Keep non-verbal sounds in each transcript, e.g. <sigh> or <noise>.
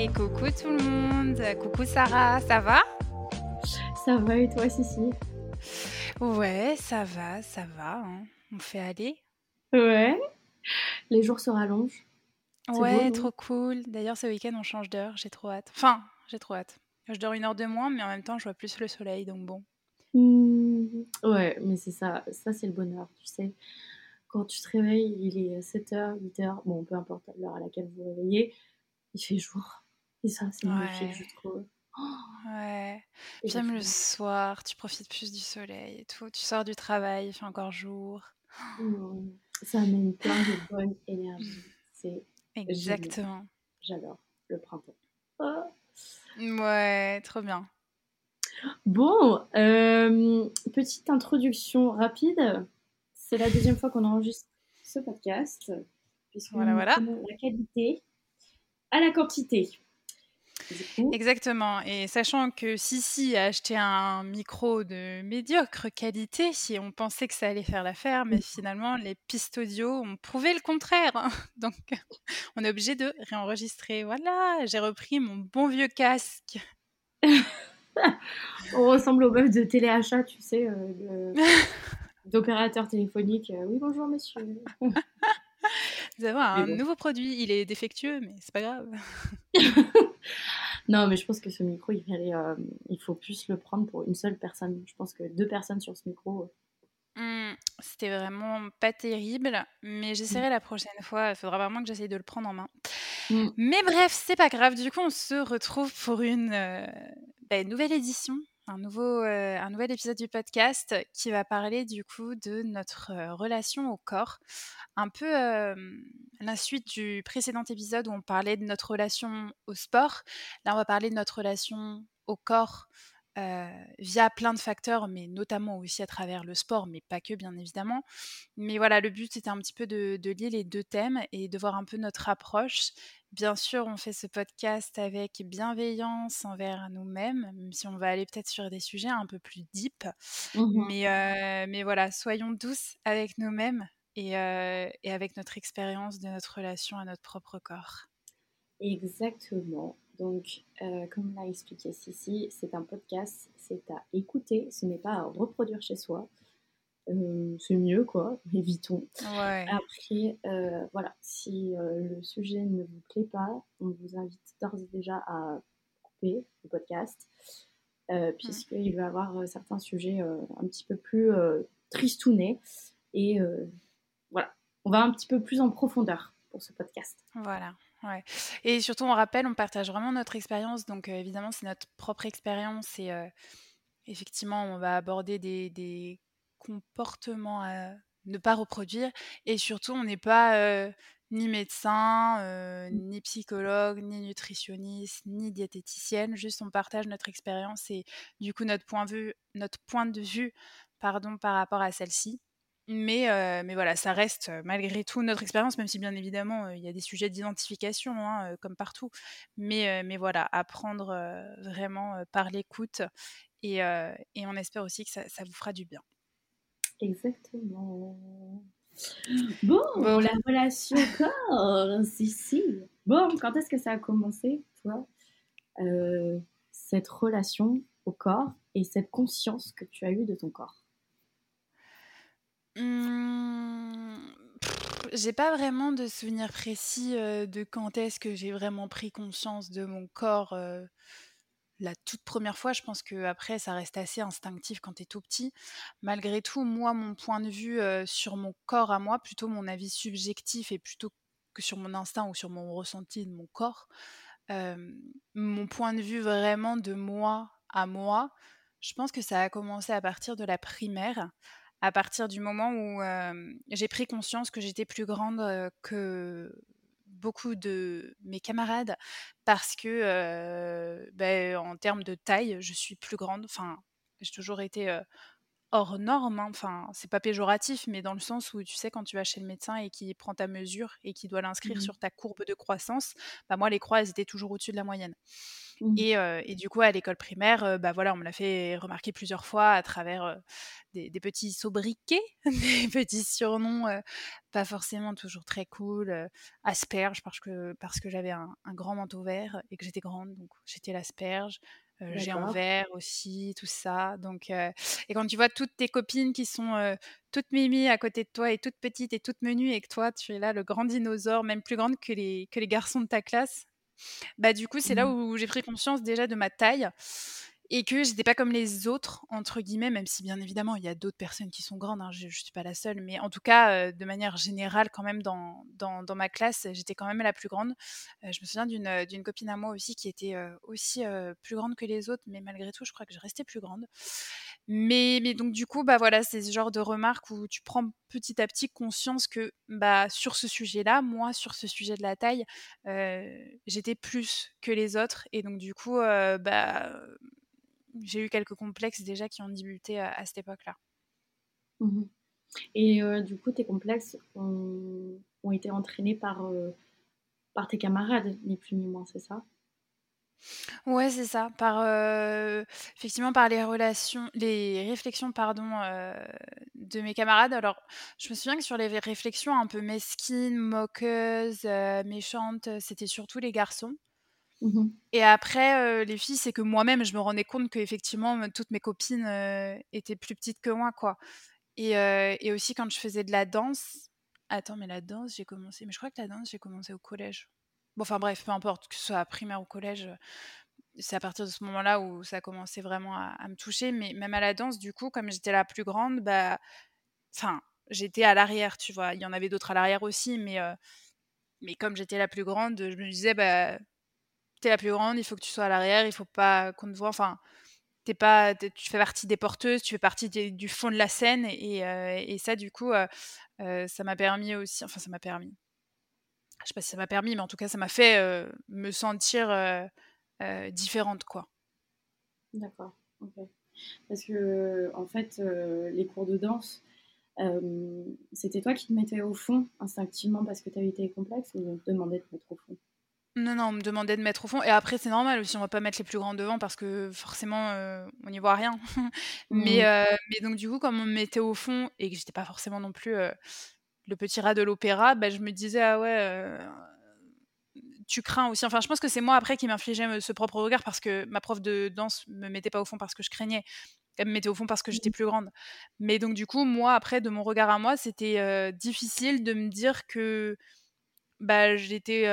Et coucou tout le monde, coucou Sarah, ça va? Ça va et toi Cici Ouais, ça va, ça va, hein. on fait aller? Ouais, les jours se rallongent. Ouais, trop cool. D'ailleurs, ce week-end, on change d'heure, j'ai trop hâte. Enfin, j'ai trop hâte. Je dors une heure de moins, mais en même temps, je vois plus le soleil, donc bon. Mmh, ouais, mais c'est ça, ça c'est le bonheur, tu sais. Quand tu te réveilles, il est 7h, 8h, bon, peu importe l'heure à laquelle vous vous réveillez, il fait jour. Et ça, c'est magnifique, je trouve. Ouais. J'aime le soir, tu profites plus du soleil et tout. Tu sors du travail, il fait encore jour. Mmh, ça amène plein de bonne énergie. C'est Exactement. J'adore le printemps. Ah. Ouais, trop bien. Bon, euh, petite introduction rapide. C'est la deuxième fois qu'on enregistre ce podcast. Puisque voilà, voilà. La qualité à la quantité. Exactement. Et sachant que Sissi a acheté un micro de médiocre qualité, si on pensait que ça allait faire l'affaire, mais finalement, les pistes audio ont prouvé le contraire. <laughs> Donc, <laughs> on est obligé de réenregistrer. Voilà, j'ai repris mon bon vieux casque. <laughs> on ressemble au meuf de téléachat, tu sais, euh, d'opérateur téléphonique. Euh, oui, bonjour, monsieur. Vous avez un nouveau produit, il est défectueux, mais c'est pas grave. Non, mais je pense que ce micro, il, fallait, euh, il faut plus le prendre pour une seule personne. Je pense que deux personnes sur ce micro. Euh. Mmh, c'était vraiment pas terrible, mais j'essaierai la prochaine fois. Il faudra vraiment que j'essaye de le prendre en main. Mmh. Mais bref, c'est pas grave. Du coup, on se retrouve pour une euh, bah, nouvelle édition un, nouveau, un nouvel épisode du podcast qui va parler du coup de notre relation au corps un peu la suite du précédent épisode où on parlait de notre relation au sport. Là, on va parler de notre relation au corps via plein de facteurs, mais notamment aussi à travers le sport, mais pas que, bien évidemment. Mais voilà, le but, c'était un petit peu de, lier les deux thèmes et de voir un peu notre approche. Bien sûr, on fait ce podcast avec bienveillance envers nous-mêmes, même si on va aller peut-être sur des sujets un peu plus deep. Mmh mais, mais voilà, soyons douces avec nous-mêmes et, avec notre expérience de notre relation à notre propre corps. Exactement. Donc, comme l'a expliqué Cici, c'est un podcast, c'est à écouter, ce n'est pas à reproduire chez soi. c'est mieux, quoi, <laughs> évitons. Après, voilà, si le sujet ne vous plaît pas, on vous invite d'ores et déjà à couper le podcast, puisqu'il va y avoir certains sujets un petit peu plus tristounés et voilà, on va un petit peu plus en profondeur pour ce podcast. Voilà. Ouais. Et surtout, on rappelle, on partage vraiment notre expérience. Donc, évidemment, c'est notre propre expérience. Et effectivement, on va aborder des, comportements à ne pas reproduire. Et surtout, on n'est pas ni médecin, ni psychologue, ni nutritionniste, ni diététicienne. Juste, on partage notre expérience et du coup, notre point de vue, notre point de vue pardon, par rapport à celle-ci. Mais, mais voilà, ça reste malgré tout notre expérience, même si bien évidemment il y a des sujets d'identification hein, comme partout. Mais, mais voilà, apprendre vraiment par l'écoute et, et, on espère aussi que ça, ça, vous fera du bien. Exactement. Bon, la relation <laughs> corps, si, si. Bon, quand est-ce que ça a commencé, toi, cette relation au corps et cette conscience que tu as eue de ton corps? Mmh, j'ai pas vraiment de souvenir précis de quand est-ce que j'ai vraiment pris conscience de mon corps. la toute première fois, je pense que après ça reste assez instinctif quand tu es tout petit. Malgré tout, moi, mon point de vue sur mon corps à moi, plutôt mon avis subjectif et plutôt que sur mon instinct ou sur mon ressenti de mon corps, mon point de vue vraiment de moi à moi, je pense que ça a commencé à partir de la primaire à partir du moment où j'ai pris conscience que j'étais plus grande que beaucoup de mes camarades parce que ben, en termes de taille, je suis plus grande. Enfin, j'ai toujours été hors norme. Hein. Enfin, c'est pas péjoratif, mais dans le sens où tu sais, quand tu vas chez le médecin et qu'il prend ta mesure et qu'il doit l'inscrire Mmh sur ta courbe de croissance, bah moi, les croix, elles étaient toujours au-dessus de la moyenne. Mmh. Et, et, du coup, à l'école primaire, bah voilà, on me l'a fait remarquer plusieurs fois à travers des, des, petits sobriquets, <laughs> des petits surnoms pas forcément toujours très cool. asperge, parce que, parce que j'avais un, un, grand manteau vert et que j'étais grande, donc j'étais l'asperge. J'ai un vert aussi, tout ça. Donc, et quand tu vois toutes tes copines qui sont toutes mimi à côté de toi et toutes petites et toutes menues et que toi, tu es là, le grand dinosaure, même plus grande que les, que les garçons de ta classe, bah du coup, c'est là Mmh. où j'ai pris conscience déjà de ma taille et que j'étais pas comme les autres entre guillemets, même si bien évidemment il y a d'autres personnes qui sont grandes, hein, je, je suis pas la seule, mais en tout cas de manière générale quand même dans, dans, ma classe, j'étais quand même la plus grande. je me souviens d'une, d'une copine à moi aussi qui était aussi plus grande que les autres, mais malgré tout, je crois que je restais plus grande. Mais, mais donc du coup, bah voilà, c'est ce genre de remarques où tu prends petit à petit conscience que bah sur ce sujet-là, moi sur ce sujet de la taille, j'étais plus que les autres et donc du coup, bah j'ai eu quelques complexes déjà qui ont débuté à, à cette époque-là. Mmh et euh, du coup, tes complexes ont, ont été entraînés par, euh, par tes camarades, ni plus ni moins, c'est ça? Ouais, c'est ça. Par euh, effectivement par les relations, les réflexions, pardon, euh, de mes camarades. Alors, je me souviens que sur les réflexions un peu mesquines, moqueuses, euh, méchantes, c'était surtout les garçons. Mmh Et après, les filles, c'est que moi-même, je me rendais compte que effectivement, toutes mes copines étaient plus petites que moi, quoi. Et, et, aussi quand je faisais de la danse. Attends, mais la danse, j'ai commencé. Mais je crois que la danse, j'ai commencé au collège. Bon, enfin bref, peu importe, que ce soit primaire ou collège, c'est à partir de ce moment-là où ça a commencé vraiment à, à, me toucher. Mais même à la danse, du coup, comme j'étais la plus grande, bah, enfin, j'étais à l'arrière, tu vois. Il y en avait d'autres à l'arrière aussi, mais, mais comme j'étais la plus grande, je me disais, bah t'es la plus grande, il faut que tu sois à l'arrière, il faut pas qu'on te voit. Enfin, t'es pas, tu fais partie des porteuses, tu fais partie du fond de la scène, et, euh, ça, du coup, euh, euh, ça m'a permis aussi. Enfin, ça m'a permis. Je sais pas si ça m'a permis, mais en tout cas, ça m'a fait me sentir différente, quoi. D'accord. ok. Parce que, en fait, les cours de danse. c'était toi qui te mettais au fond instinctivement parce que tu avais été complexe ou on te demandait de te mettre au fond? Non, non, on me demandait de mettre au fond. Et après, c'est normal aussi, on va pas mettre les plus grands devant parce que forcément, euh, on n'y voit rien. <laughs> mais, Mmh. euh, mais donc, du coup, comme on me mettait au fond et que j'étais pas forcément non plus euh, le petit rat de l'opéra, bah, je me disais, ah ouais, tu crains aussi. Enfin, je pense que c'est moi après qui m'infligeais ce propre regard parce que ma prof de danse me mettait pas au fond parce que je craignais. Elle me mettait au fond parce que j'étais Mmh. plus grande. Mais donc, du coup, moi, après, de mon regard à moi, c'était difficile de me dire que bah, j'étais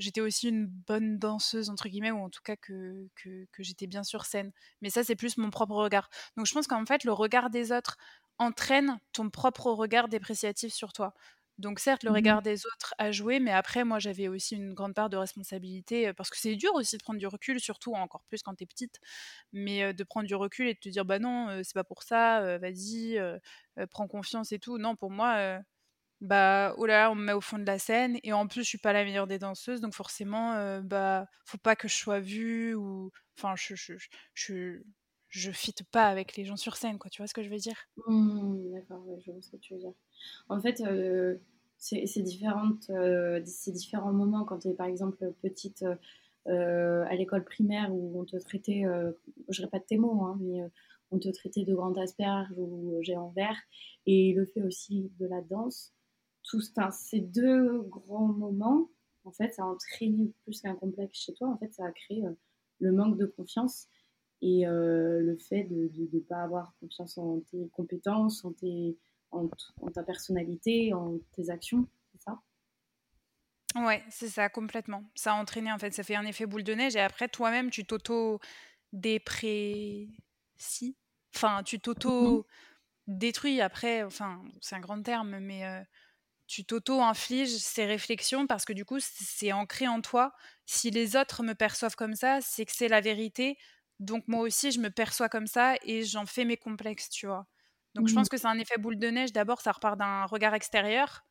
j'étais aussi une bonne danseuse entre guillemets ou en tout cas que, que, que j'étais bien sur scène. Mais ça c'est plus mon propre regard. Donc je pense qu'en fait le regard des autres entraîne ton propre regard dépréciatif sur toi. Donc certes le Mmh. regard des autres a joué mais après moi j'avais aussi une grande part de responsabilité parce que c'est dur aussi de prendre du recul surtout encore plus quand t'es petite mais de prendre du recul et de te dire bah non c'est pas pour ça vas-y prends confiance et tout non pour moi bah, oh là on me met au fond de la scène et en plus je suis pas la meilleure des danseuses donc forcément euh, bah faut pas que je sois vue ou enfin je je je je, fitte pas avec les gens sur scène quoi, tu vois ce que je veux dire? Mmh, D'accord, je vois ce que tu veux dire. En fait, euh, c'est différentes, euh, c'est différents moments quand tu es par exemple petite euh, à l'école primaire où on te traitait, je répète tes mots, hein, mais on te traitait de grande asperge ou géant vert et le fait aussi de la danse tout, ces deux grands moments, en fait, ça a entraîné plus qu'un complexe chez toi. En fait, ça a créé euh, le manque de confiance et euh, le fait de ne pas avoir confiance en tes compétences, en, tes, en, en, ta personnalité, en tes actions, c'est ça? Ouais, c'est ça, complètement. Ça a entraîné, en fait, ça fait un effet boule de neige et après, toi-même, tu t'auto-déprécies. Enfin, tu t'auto-détruis après, enfin, c'est un grand terme, mais euh, tu t'auto-infliges ces réflexions parce que du coup, c'est ancré en toi. Si les autres me perçoivent comme ça, c'est que c'est la vérité. Donc moi aussi, je me perçois comme ça et j'en fais mes complexes, tu vois. Donc mmh. je pense que c'est un effet boule de neige. D'abord, ça repart d'un regard extérieur.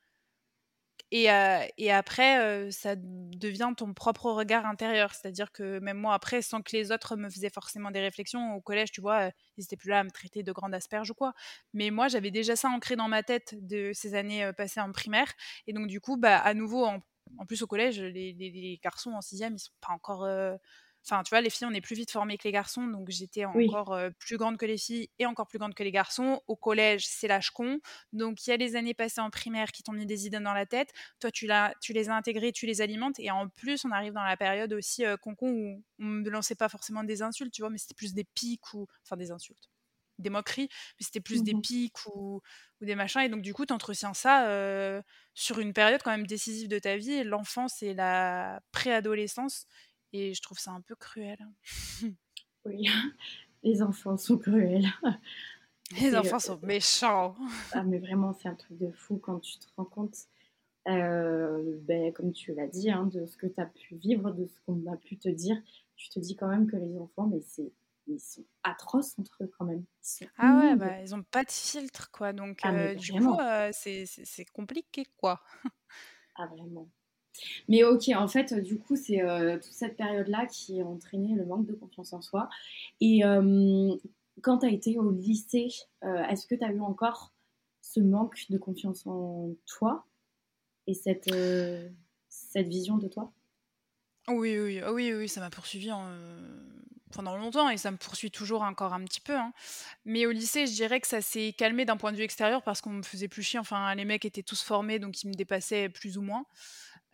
Et, après, ça devient ton propre regard intérieur. C'est-à-dire que même moi, après, sans que les autres me faisaient forcément des réflexions, au collège, tu vois, ils n'étaient plus là à me traiter de grande asperge ou quoi. Mais moi, j'avais déjà ça ancré dans ma tête de ces années passées en primaire. Et donc, du coup, bah, à nouveau, en, plus au collège, les, les, garçons en sixième, ils sont pas encore Enfin, tu vois, les filles, on est plus vite formées que les garçons, donc j'étais encore plus grande que les filles et encore plus grande que les garçons. Au collège, c'est l'âge con. Donc, il y a les années passées en primaire qui t'ont mis des idées dans la tête. Toi, tu, tu les as intégrées, tu les alimentes. Et en plus, on arrive dans la période aussi concon où on ne lançait pas forcément des insultes, tu vois, mais c'était plus des pics ou. Enfin, des insultes des moqueries, mais c'était plus des mmh pics ou, ou, des machins. Et donc, du coup, tu entretiens ça sur une période quand même décisive de ta vie, l'enfance et la préadolescence. Et je trouve ça un peu cruel. <laughs> oui, <laughs> les enfants sont cruels. <laughs> Les enfants sont méchants. ah, mais vraiment, c'est un truc de fou quand tu te rends compte, euh, ben, comme tu l'as dit, hein, de ce que tu as pu vivre, de ce qu'on a pu te dire. Tu te dis quand même que les enfants, mais c'est ils sont atroces entre eux quand même. ah ouais, bah, ils ont pas de filtre, quoi. Donc, ah, euh, du coup, euh, c'est compliqué, quoi. ah, vraiment. Mais ok, en fait, du coup, c'est euh, toute cette période-là qui a entraîné le manque de confiance en soi. Et euh, quand tu as été au lycée, euh, est-ce que tu as eu encore ce manque de confiance en toi et cette, cette vision de toi? Oui, oui, oui, oui, ça m'a poursuivi pendant longtemps et ça me poursuit toujours encore un petit peu. Hein. Mais au lycée, je dirais que ça s'est calmé d'un point de vue extérieur parce qu'on me faisait plus chier. Enfin, les mecs étaient tous formés, donc ils me dépassaient plus ou moins.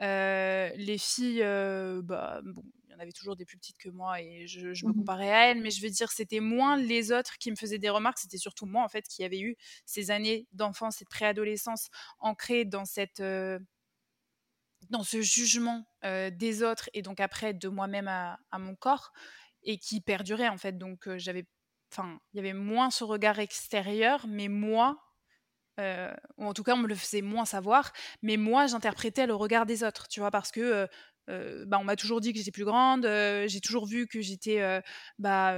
Euh, les filles, euh, bah, bon, il y en avait toujours des plus petites que moi et je, me mmh comparais à elles, mais je veux dire, c'était moins les autres qui me faisaient des remarques, c'était surtout moi en fait qui avait eu ces années d'enfance et de préadolescence ancrées dans cette euh, dans ce jugement des autres et donc après de moi-même à, mon corps et qui perdurait en fait. Donc j'avais, enfin, il y avait moins ce regard extérieur, mais moi euh, ou en tout cas on me le faisait moins savoir, mais moi j'interprétais le regard des autres, tu vois, parce que euh, euh, bah, on m'a toujours dit que j'étais plus grande, j'ai toujours vu que j'étais bah,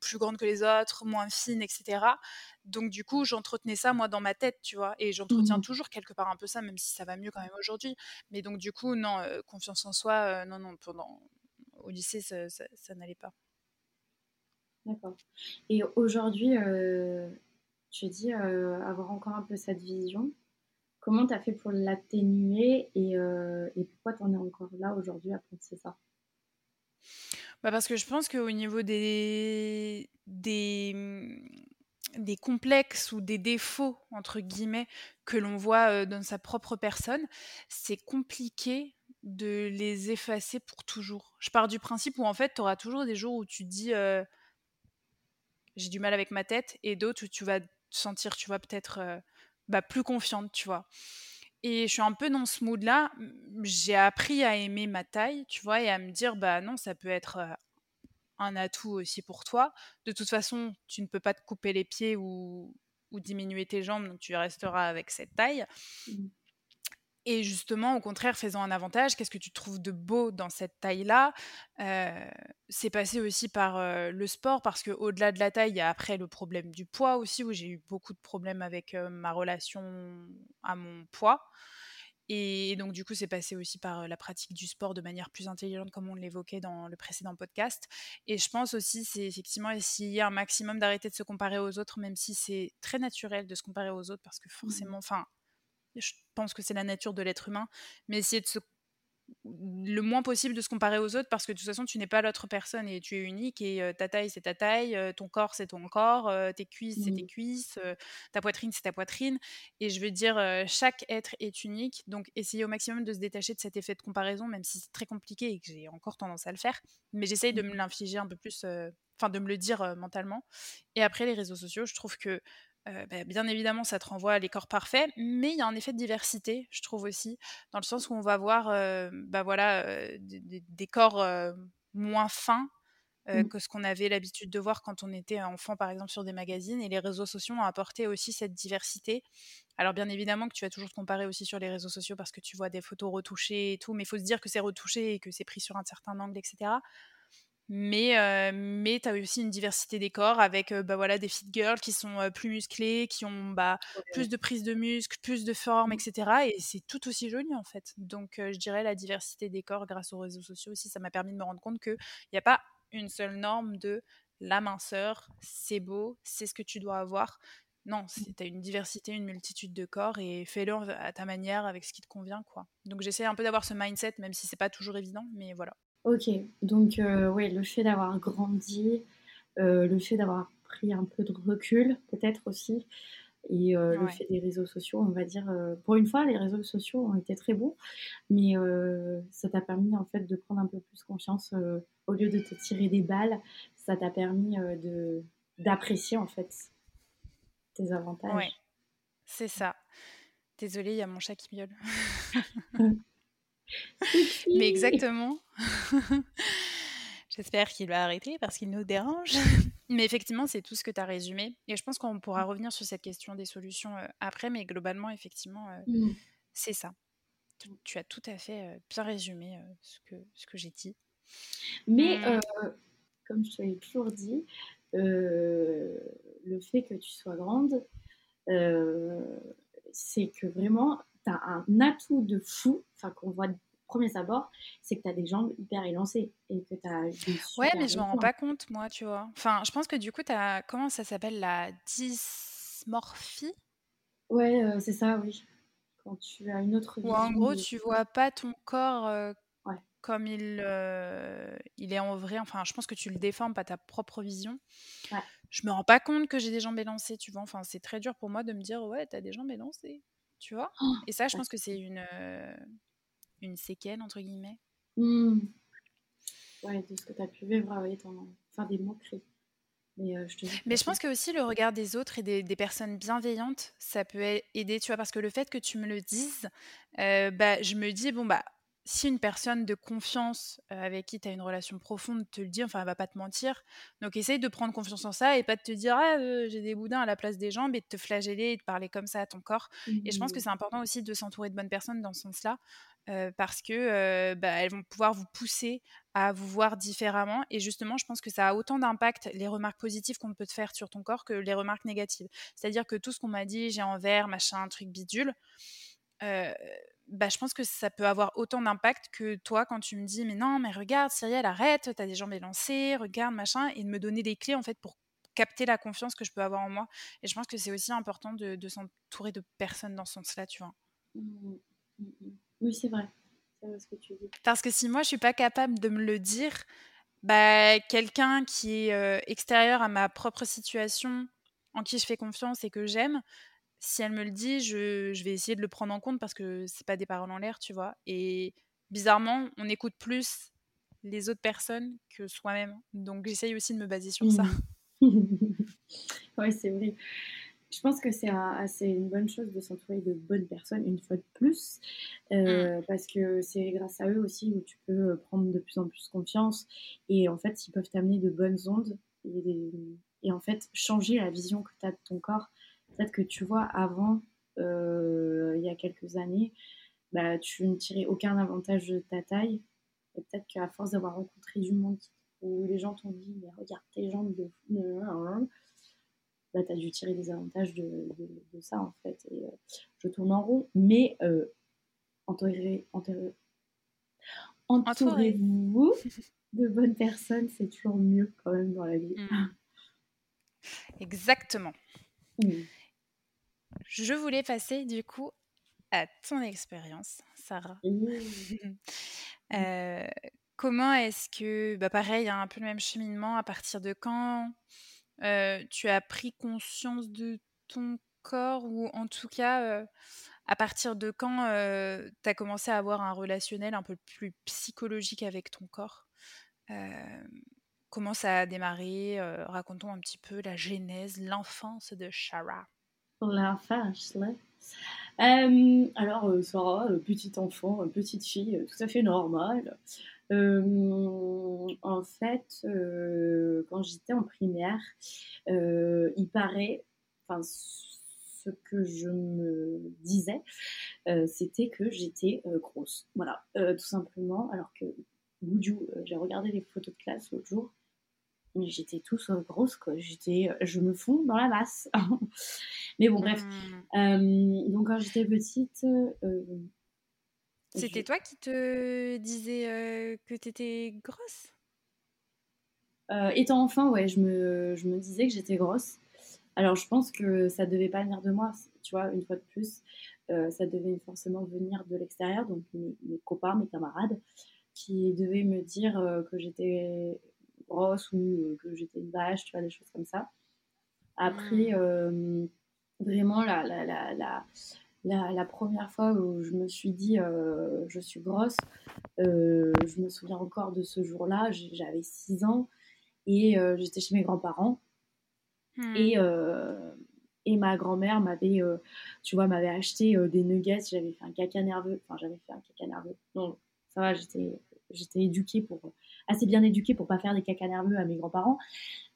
plus grande que les autres, moins fine, etc. Donc du coup j'entretenais ça moi dans ma tête, tu vois, et j'entretiens mmh toujours quelque part un peu ça, même si ça va mieux quand même aujourd'hui. Mais donc du coup non, confiance en soi, non non, pendant au lycée ça, ça n'allait pas. D'accord. Et aujourd'hui, tu dis euh, avoir encore un peu cette vision. Comment tu as fait pour l'atténuer et, euh, pourquoi tu en es encore là aujourd'hui à penser ça? Bah Parce que je pense qu'au niveau des, des, des complexes ou des défauts, entre guillemets, que l'on voit euh, dans sa propre personne, c'est compliqué de les effacer pour toujours. Je pars du principe où en fait, tu auras toujours des jours où tu dis j'ai du mal avec ma tête et d'autres où tu vas sentir, tu vois, peut-être bah, plus confiante, tu vois. Et je suis un peu dans ce mood-là. J'ai appris à aimer ma taille, tu vois, et à me dire, bah non, ça peut être un atout aussi pour toi. De toute façon, tu ne peux pas te couper les pieds ou, ou diminuer tes jambes, donc tu resteras avec cette taille. Mmh. Et justement, au contraire, faisant un avantage. Qu'est-ce que tu trouves de beau dans cette taille-là? Euh, C'est passé aussi par euh, le sport, parce qu'au-delà de la taille, il y a après le problème du poids aussi, où j'ai eu beaucoup de problèmes avec euh, ma relation à mon poids. Et donc, du coup, c'est passé aussi par la pratique du sport de manière plus intelligente, comme on l'évoquait dans le précédent podcast. Et je pense aussi, c'est effectivement essayer un maximum d'arrêter de se comparer aux autres, même si c'est très naturel de se comparer aux autres, parce que mmh forcément, enfin, je pense que c'est la nature de l'être humain, mais essayer de se le moins possible de se comparer aux autres parce que de toute façon tu n'es pas l'autre personne et tu es unique et ta taille c'est ta taille, ton corps c'est ton corps, tes cuisses c'est tes cuisses, ta poitrine c'est ta poitrine et je veux dire chaque être est unique. Donc essayer au maximum de se détacher de cet effet de comparaison même si c'est très compliqué et que j'ai encore tendance à le faire mais j'essaye de me mmh. l'infliger un peu plus enfin de me le dire mentalement. Et après les réseaux sociaux je trouve que euh, bah, bien évidemment, ça te renvoie à les corps parfaits, mais il y a un effet de diversité, je trouve aussi, dans le sens où on va voir euh, bah, voilà, euh, des, corps moins fins mmh. que ce qu'on avait l'habitude de voir quand on était enfant, par exemple, sur des magazines. Et les réseaux sociaux ont apporté aussi cette diversité. Alors, bien évidemment que tu vas toujours te comparer aussi sur les réseaux sociaux parce que tu vois des photos retouchées et tout, mais il faut se dire que c'est retouché et que c'est pris sur un certain angle, etc. Mais, euh, mais tu as aussi une diversité des corps avec euh, bah, voilà, des fit girls qui sont euh, plus musclées, qui ont bah, plus de prise de muscles, plus de forme, mmh. etc. Et c'est tout aussi joli en fait. Donc je dirais la diversité des corps grâce aux réseaux sociaux aussi, ça m'a permis de me rendre compte qu'il n'y a pas une seule norme de la minceur, c'est beau, c'est ce que tu dois avoir. Non, mmh. tu as une diversité, une multitude de corps et fais-le à ta manière avec ce qui te convient. quoi. Donc j'essaie un peu d'avoir ce mindset, même si c'est pas toujours évident, mais voilà. Ok, donc euh, ouais, le fait d'avoir grandi, euh, le fait d'avoir pris un peu de recul, peut-être aussi, et euh, le fait des réseaux sociaux, on va dire, pour une fois, les réseaux sociaux ont été très bons, mais ça t'a permis en fait de prendre un peu plus confiance au lieu de te tirer des balles, ça t'a permis de d'apprécier en fait tes avantages. Ouais, c'est ça. Désolée, il y a mon chat qui miaule. <laughs> Mais exactement. <laughs> J'espère qu'il va arrêter parce qu'il nous dérange. <laughs> Mais effectivement, c'est tout ce que tu as résumé. Et je pense qu'on pourra revenir sur cette question des solutions euh, après, mais globalement, effectivement, euh, mmh. c'est ça. Tu, as tout à fait euh, bien résumé ce que, ce que j'ai dit. Mais, mmh. comme je te l'ai toujours dit, le fait que tu sois grande, c'est que vraiment, tu as un atout de fou, enfin qu'on voit de premiers abords, c'est que tu as des jambes hyper élancées et que tu as Ouais, mais je m'en rends pas compte, moi, tu vois. Enfin, je pense que du coup, tu as. Comment ça s'appelle La dysmorphie? Ouais, euh, c'est ça, oui. Quand tu as une autre Ou en gros, tu vois pas ton corps euh, comme il, euh, il est en vrai. Enfin, je pense que tu le déformes, pas ta propre vision. Ouais. Je me rends pas compte que j'ai des jambes élancées, tu vois. Enfin, c'est très dur pour moi de me dire, ouais, tu as des jambes élancées tu vois? Oh, et ça, je pense que c'est une, euh, une séquelle, entre guillemets. Mmh. Ouais, de ce que tu as pu vivre avec enfin, des moqueries. Mais, euh, je, te Mais je pense que aussi le regard des autres et des, des, personnes bienveillantes, ça peut aider, tu vois, parce que le fait que tu me le dises, euh, bah, je me dis, bon, bah, si une personne de confiance avec qui tu as une relation profonde te le dit, enfin, elle va pas te mentir. Donc, essaye de prendre confiance en ça et pas de te dire, ah, j'ai des boudins à la place des jambes et de te flageller et de parler comme ça à ton corps. Et je pense que mmh. c'est important aussi de s'entourer de bonnes personnes dans ce sens-là. parce que bah, elles vont pouvoir vous pousser à vous voir différemment. Et justement, je pense que ça a autant d'impact, les remarques positives qu'on peut te faire sur ton corps, que les remarques négatives. C'est-à-dire que tout ce qu'on m'a dit, j'ai envers, machin, truc bidule, bah, je pense que ça peut avoir autant d'impact que toi quand tu me dis mais non mais regarde Cyrielle arrête t'as des jambes élancées regarde machin et de me donner des clés en fait pour capter la confiance que je peux avoir en moi. Et je pense que c'est aussi important de, s'entourer de personnes dans ce sens-là tu vois. Mmh, mmh, oui c'est vrai. C'est ce que tu dis. Parce que si moi je suis pas capable de me le dire bah quelqu'un qui est euh, extérieur à ma propre situation en qui je fais confiance et que j'aime si elle me le dit, je, vais essayer de le prendre en compte parce que c'est pas des paroles en l'air, tu vois. Et bizarrement, on écoute plus les autres personnes que soi-même. Donc j'essaye aussi de me baser sur ça. <laughs> oui, c'est vrai. Je pense que c'est une bonne chose de s'entourer de bonnes personnes, une fois de plus, euh, mmh. parce que c'est grâce à eux aussi où tu peux prendre de plus en plus confiance. Et en fait, ils peuvent t'amener de bonnes ondes et, et, en fait changer la vision que tu as de ton corps Peut-être que tu vois, avant, euh, il y a quelques années, bah, tu ne tirais aucun avantage de ta taille. Et peut-être qu'à force d'avoir rencontré du monde où les gens t'ont dit, mais regarde tes jambes de bah, tu as dû tirer des avantages de, ça, en fait. Et euh, je tourne en rond, mais euh, entourez-vous de bonnes personnes, c'est toujours mieux quand même dans la vie. Mmh. Exactement. Mmh. Je voulais passer du coup à ton expérience, Sarah. <laughs> Euh, comment est-ce que, bah pareil, un peu le même cheminement, à partir de quand euh, tu as pris conscience de ton corps ou en tout cas, euh, à partir de quand tu as commencé à avoir un relationnel un peu plus psychologique avec ton corps? Comment ça a démarré? Racontons un petit peu la genèse, l'enfance de Shara la là. Euh, alors, euh, Sarah, euh, petite enfant, petite fille, tout à fait normale. en fait, quand j'étais en primaire, il paraît, enfin, ce que je me disais, c'était que j'étais grosse. Voilà, tout simplement. Alors que Boudjou, j'ai regardé les photos de classe l'autre jour mais j'étais tout grosse quoi. J'étais je me fonds dans la masse. <laughs> Mais bon bref. Mmh. donc quand j'étais petite c'était toi qui te disais que tu étais grosse étant enfant ouais je me, je me disais que j'étais grosse. Alors je pense que ça devait pas venir de moi tu vois une fois de plus. Ça devait forcément venir de l'extérieur donc mes, mes, copains mes camarades qui devaient me dire que j'étais grosse ou euh, que j'étais une vache, tu vois, des choses comme ça. Après, euh, vraiment, la, la, la, la, la, première fois où je me suis dit euh, je suis grosse, je me souviens encore de ce jour-là, j'avais 6 ans et j'étais chez mes grands-parents. Mmh. Et, et ma grand-mère m'avait, tu vois, m'avait acheté des nuggets, j'avais fait un caca nerveux, enfin j'avais fait un caca nerveux, non, ça va, j'étais, j'étais éduquée pour assez bien éduquée pour pas faire des caca nerveux à mes grands-parents.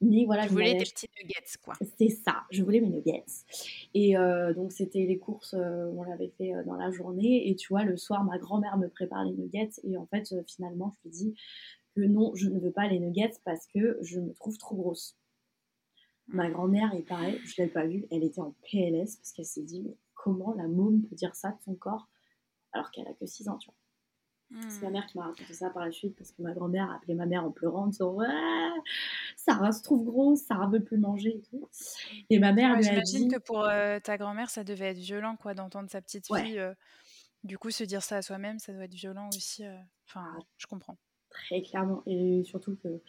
Mais voilà, je voulais des petits nuggets, quoi. C'est ça, je voulais mes nuggets. Et euh, donc, c'était les courses, euh, on l'avait fait euh, dans la journée. Et tu vois, le soir, ma grand-mère me prépare les nuggets. Et en fait, finalement, je lui dis que non, je ne veux pas les nuggets parce que je me trouve trop grosse. Ma grand-mère est pareil, je ne l'avais pas vue, elle était en PLS parce qu'elle s'est dit, mais comment la môme peut dire ça de son corps alors qu'elle a que 6 ans, tu vois? C'est ma hmm. mère qui m'a raconté ça par la suite parce que ma grand-mère a appelé ma mère en pleurant en disant ouais, Sarah se trouve grosse, Sarah veut plus manger et tout. Et ma mère lui a dit. que pour euh, ta grand-mère, ça devait être violent quoi d'entendre sa petite fille. Euh, du coup, se dire ça à soi-même, ça doit être violent aussi. Euh, enfin, ah. je comprends. Très clairement. Et surtout que,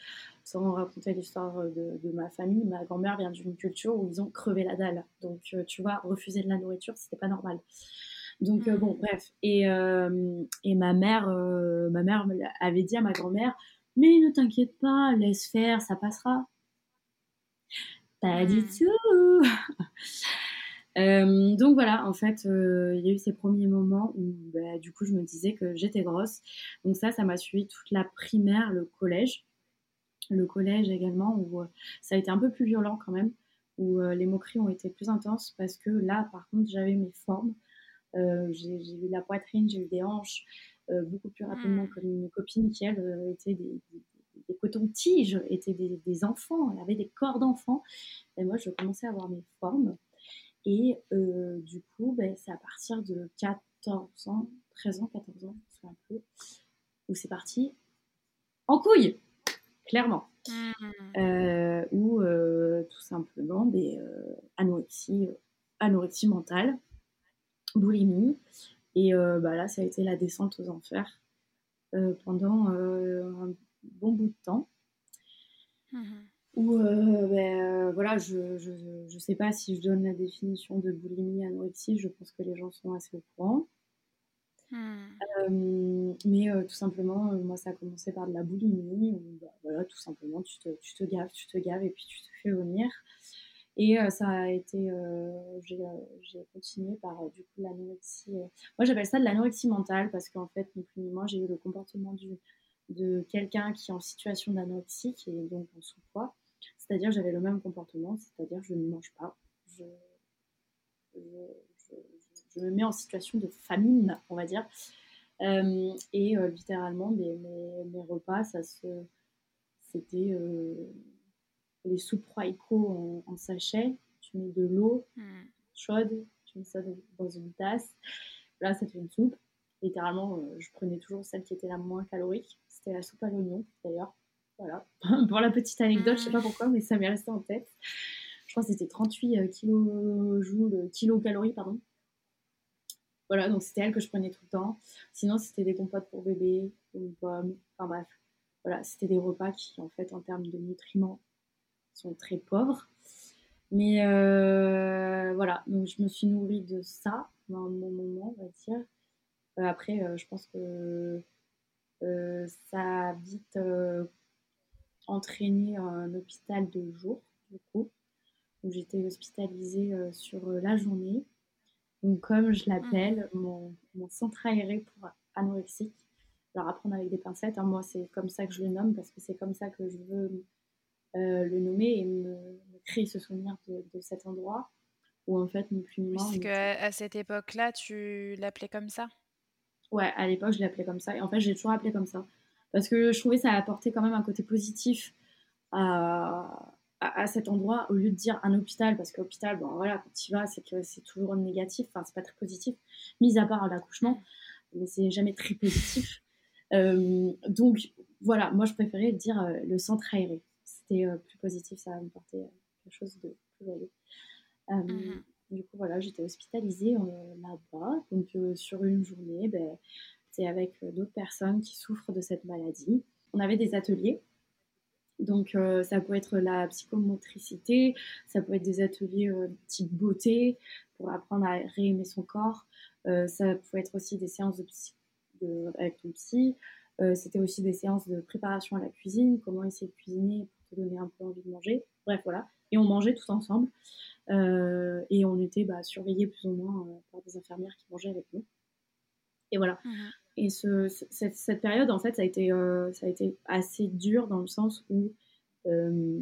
sans raconter l'histoire de, de, ma famille, ma grand-mère vient d'une culture où ils ont crevé la dalle. Donc, tu vois, refuser de la nourriture, c'était pas normal. Donc euh, bon, bref. Et, euh, et ma mère, euh, ma mère avait dit à ma grand-mère, mais ne t'inquiète pas, laisse faire, ça passera. Pas du mmh. tout. <laughs> donc voilà, en fait, il y a eu ces premiers moments où bah, du coup je me disais que j'étais grosse. Donc ça, ça m'a suivi toute la primaire, le collège. Le collège également, où ça a été un peu plus violent quand même, où les moqueries ont été plus intenses parce que là, par contre, j'avais mes formes. Euh, j'ai eu la poitrine, j'ai eu des hanches euh, beaucoup plus rapidement que hmm. mes copines qui, elles, euh, étaient des, des, cotons-tiges, étaient des, enfants, elles avaient des corps d'enfants. Et moi, je commençais à avoir mes formes. Et du coup, ben, c'est à partir de 14 ans, 13 ans, 14 ans, je un peu, où c'est parti en couille, clairement. Hmm. ou tout simplement des anorexie, anorexie mentale boulimie. Et euh, bah là, ça a été la descente aux enfers euh, pendant euh, un bon bout de temps. Mmh Où, ben, voilà, je, je, sais pas si je donne la définition de boulimie, anorexie, je pense que les gens sont assez au courant. Mmh. mais tout simplement, moi, ça a commencé par de la boulimie, où bah, voilà, tout simplement, tu te, tu te gaves, tu te gaves et puis tu te fais vomir. Et euh, ça a été, euh, j'ai continué par euh, du coup l'anorexie. moi j'appelle ça de l'anorexie mentale parce qu'en fait, ni plus ni moins, j'ai eu le comportement de quelqu'un qui est en situation d'anorexie, qui est donc en sous-poids. C'est-à-dire j'avais le même comportement, c'est-à-dire je ne mange pas, je, je, me mets en situation de famine, on va dire. et littéralement, mes, mes, repas, ça se, c'était les soupes Royco en, sachet. Tu mets de l'eau hmm. chaude, tu mets ça dans une tasse. Là, ça fait une soupe. Littéralement, euh, je prenais toujours celle qui était la moins calorique. C'était la soupe à l'oignon, d'ailleurs. Voilà. <laughs> Pour la petite anecdote, je sais pas hmm. pourquoi, mais ça m'est resté en tête. Je crois que c'était 38 kg calories pardon. Voilà, donc c'était elle que je prenais tout le temps. Sinon, c'était des compotes pour bébé, ou pommes, enfin bref. Voilà, c'était des repas qui, en fait, en termes de nutriments, sont très pauvres. Mais euh, voilà, donc je me suis nourrie de ça dans un bon moment, on va dire. Euh, après, euh, je pense que ça a vite entraîné un hôpital de jour, du coup. Donc j'étais hospitalisée sur la journée. Donc comme je l'appelle, mmh. mon, centre aéré pour anorexique. Alors apprendre avec des pincettes, hein, moi c'est comme ça que je le nomme parce que c'est comme ça que je veux le nommer et me, créer ce souvenir de, cet endroit où en fait ni plus ni moins. Parce à cette époque-là, tu l'appelais comme ça? Ouais, à l'époque je l'appelais comme ça et en fait j'ai toujours appelé comme ça. parce que je trouvais que ça apportait quand même un côté positif à, à, cet endroit au lieu de dire un hôpital, parce que l'hôpital, bon voilà, quand tu y vas, c'est que c'est toujours négatif, enfin c'est pas très positif, mis à part l'accouchement, mais c'est jamais très positif. Euh, donc voilà, moi je préférais dire euh, le centre aéré. Euh, plus positif, ça me porter quelque chose de plus joyeux. Mhm. Du coup, voilà, j'étais hospitalisée là-bas. Donc, sur une journée, ben, c'est avec d'autres personnes qui souffrent de cette maladie. On avait des ateliers donc euh, ça peut être la psychomotricité, ça peut être des ateliers euh, type beauté pour apprendre à réaimer son corps, euh, ça peut être aussi des séances de psy, avec ton psy, c'était aussi des séances de préparation à la cuisine, comment essayer de cuisiner pour te donner un peu envie de manger, bref voilà, et on mangeait tous ensemble et on était bah, surveillés plus ou moins par des infirmières qui mangeaient avec nous. Et voilà. Mmh et cette, période, en fait, ça a été, euh, ça a été assez dur dans le sens où euh,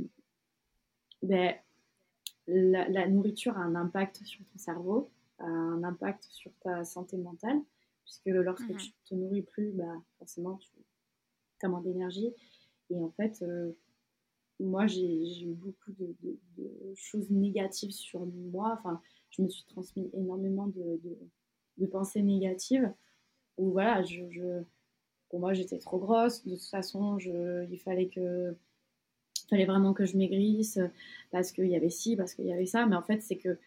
ben, la, nourriture a un impact sur ton cerveau, a un impact sur ta santé mentale, puisque lorsque mmh tu te nourris plus, bah, forcément, tu as moins d'énergie. Et en fait, euh, moi, j'ai eu beaucoup de, choses négatives sur moi. Enfin, je me suis transmis énormément de, pensées négatives où voilà, pour moi j'étais trop grosse. De toute façon, il fallait que fallait vraiment que je maigrisse parce qu'il y avait ci, parce qu'il y avait ça. Mais en fait, c'est que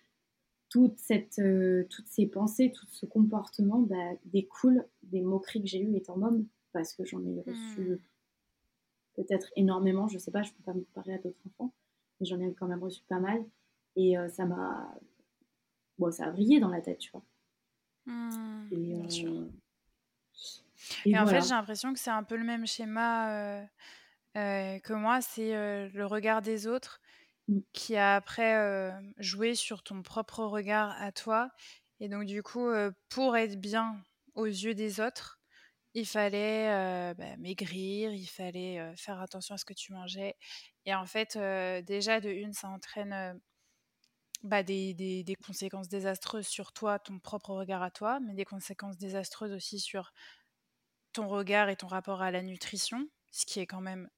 toute cette, euh, toutes ces pensées, tout ce comportement bah, découle des moqueries que j'ai eues étant homme parce que j'en ai reçu hmm. Peut-être énormément. Je sais pas, je peux pas me comparer à d'autres enfants, mais j'en ai quand même reçu pas mal. Et euh, ça m'a. Bon, ça a brillé dans la tête, tu vois. Hmm, et, euh, et, en fait, j'ai l'impression que c'est un peu le même schéma euh, que moi, c'est le regard des autres mmh. qui a après joué sur ton propre regard à toi. Et donc, du coup, pour être bien aux yeux des autres, il fallait bah, maigrir, il fallait faire attention à ce que tu mangeais. Et en fait, déjà, de une, ça entraîne bah, des, des, conséquences désastreuses sur toi, ton propre regard à toi, mais des conséquences désastreuses aussi sur ton regard et ton rapport à la nutrition, ce qui est quand même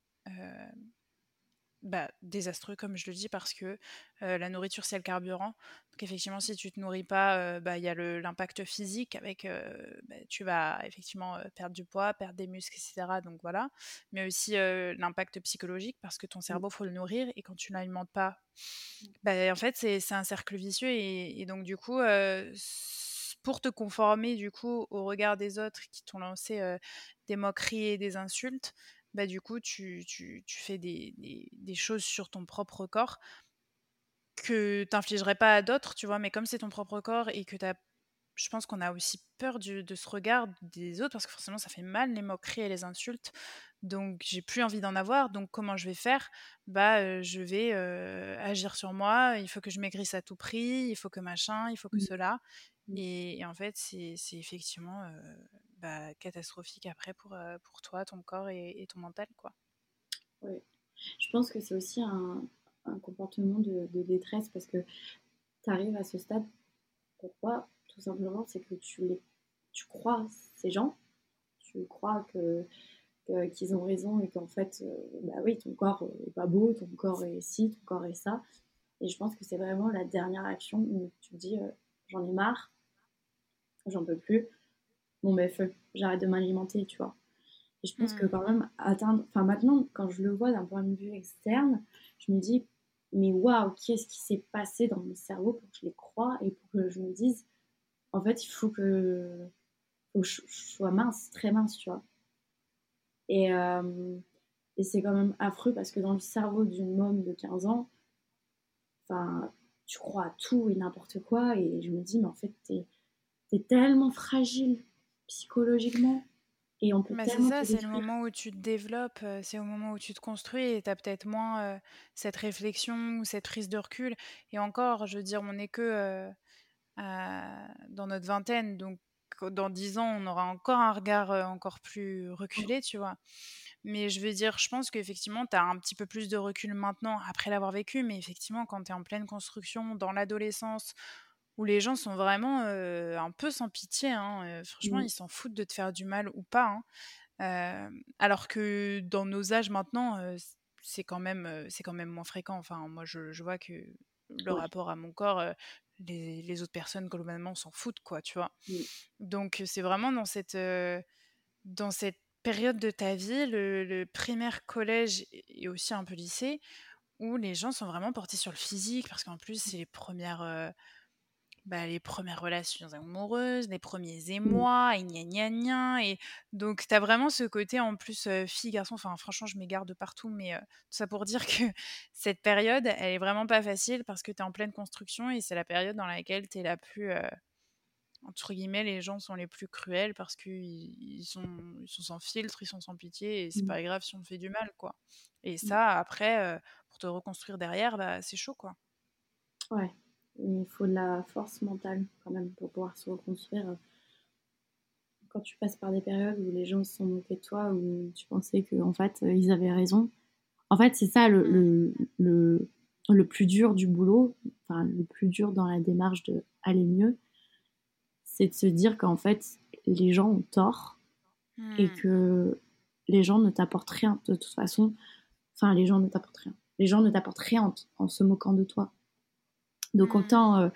bah, désastreux, comme je le dis, parce que euh, la nourriture, c'est le carburant. Donc, effectivement, si tu te nourris pas, euh, bah, il y a l'impact physique avec, bah, tu vas effectivement perdre du poids, perdre des muscles, etc. Donc, voilà. Mais aussi l'impact psychologique, parce que ton mmh. cerveau, faut le nourrir, et quand tu l'alimentes pas, bah, en fait, c'est un cercle vicieux, et, et donc, du coup, pour te conformer du coup au regard des autres qui t'ont lancé des moqueries et des insultes, bah du coup tu, tu, tu fais des, des, des, choses sur ton propre corps que t'infligerais pas à d'autres, tu vois, mais comme c'est ton propre corps et que t'as je pense qu'on a aussi peur du, de ce regard des autres parce que forcément ça fait mal les moqueries et les insultes. Donc j'ai plus envie d'en avoir. Donc comment je vais faire? Bah je vais agir sur moi. Il faut que je maigrisse à tout prix. Il faut que machin il faut que mmh. cela. Mmh. Et, en fait, c'est effectivement bah, catastrophique après pour, pour toi, ton corps et, ton mental. quoi. Oui. Je pense que c'est aussi un, un comportement de, détresse parce que tu arrives à ce stade. Pourquoi? Tout simplement, c'est que tu, les, tu crois ces gens, tu crois que qu'ils ont raison et qu'en fait, bah oui, ton corps est pas beau, ton corps est ci, ton corps est ça. Et je pense que c'est vraiment la dernière action où tu te dis, j'en ai marre, j'en peux plus. Bon, ben, feu, j'arrête de m'alimenter, tu vois. Et je pense que hmm. quand même, atteindre. Enfin, maintenant, quand je le vois d'un point de vue externe, je me dis, mais waouh, qu'est-ce qui s'est passé dans mon cerveau pour que je les croie et pour que je me dise, en fait, il faut que, je, sois mince, très mince, tu vois. Et, euh, et c'est quand même affreux parce que dans le cerveau d'une môme de 15 ans, enfin, tu crois à tout et n'importe quoi. Et je me dis, mais en fait, t'es tellement fragile psychologiquement. Et on peut c'est ça, c'est le moment où tu te développes, euh, c'est au moment où tu te construis et tu as peut-être moins euh, cette réflexion ou cette prise de recul. Et encore, je veux dire, on n'est que euh, dans notre vingtaine, donc dans dix ans, on aura encore un regard encore plus reculé, tu vois. Mais je veux dire, je pense qu'effectivement, tu as un petit peu plus de recul maintenant après l'avoir vécu, mais effectivement, quand tu es en pleine construction, dans l'adolescence, où les gens sont vraiment un peu sans pitié. Hein, franchement, mmh. ils s'en foutent de te faire du mal ou pas. alors que dans nos âges maintenant, c'est quand même c'est quand même moins fréquent. Enfin, moi, je, vois que le rapport à mon corps, les, autres personnes globalement s'en foutent, quoi, tu vois? Donc c'est vraiment dans cette dans cette période de ta vie, le, primaire, collège et aussi un peu lycée, où les gens sont vraiment portés sur le physique, parce qu'en plus, c'est les premières, bah, les premières relations amoureuses, les premiers émois, et gna gna gna. Et donc, tu as vraiment ce côté en plus fille, garçon. Enfin, franchement, je m'égare de partout, mais tout ça pour dire que <laughs> cette période, elle est vraiment pas facile parce que tu es en pleine construction et c'est la période dans laquelle tu es la plus. entre guillemets, les gens sont les plus cruels parce qu'ils ils sont, ils sont sans filtre, ils sont sans pitié et c'est mmh. pas grave si on te fait du mal, quoi. Et mmh. ça, après, pour te reconstruire derrière, bah, c'est chaud, quoi. Ouais, il faut de la force mentale quand même pour pouvoir se reconstruire. Quand tu passes par des périodes où les gens se sont moqués de toi, où tu pensais qu'en en fait ils avaient raison. En fait, c'est ça le, le, le, plus dur du boulot, enfin le plus dur dans la démarche de aller mieux, c'est de se dire qu'en fait les gens ont tort et hmm. que les gens ne t'apportent rien de toute façon. Enfin, les gens ne t'apportent rien. Les gens ne t'apportent rien en se moquant de toi. Donc mmh. autant euh,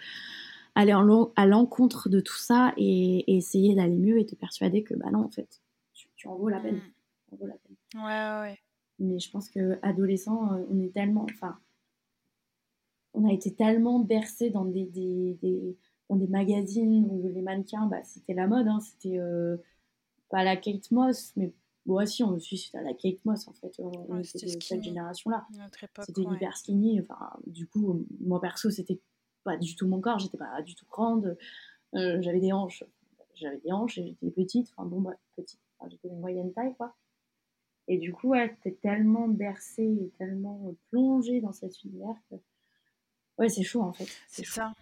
aller à l'encontre de tout ça et, essayer d'aller mieux et te persuader que bah non en fait tu, en vaux la peine. Mmh. Ouais ouais. Mais je pense que adolescent euh, on est tellement enfin on a été tellement bercé dans des, dans des magazines où les mannequins bah, c'était la mode hein, c'était euh, pas la Kate Moss mais Bon, si, on aussi, c'était la Kate Moss, en fait. On c'était cette génération-là. C'était hyper skinny. Enfin, du coup, moi, perso, c'était pas du tout mon corps. J'étais pas du tout grande. Euh, j'avais des hanches. J'avais des hanches et j'étais petite. Enfin, bon, bah, petite. j'étais de moyenne taille, quoi. Et du coup, ouais, t'es tellement bercée et tellement plongée dans cet univers que... Ouais, c'est chaud, en fait. C'est ça.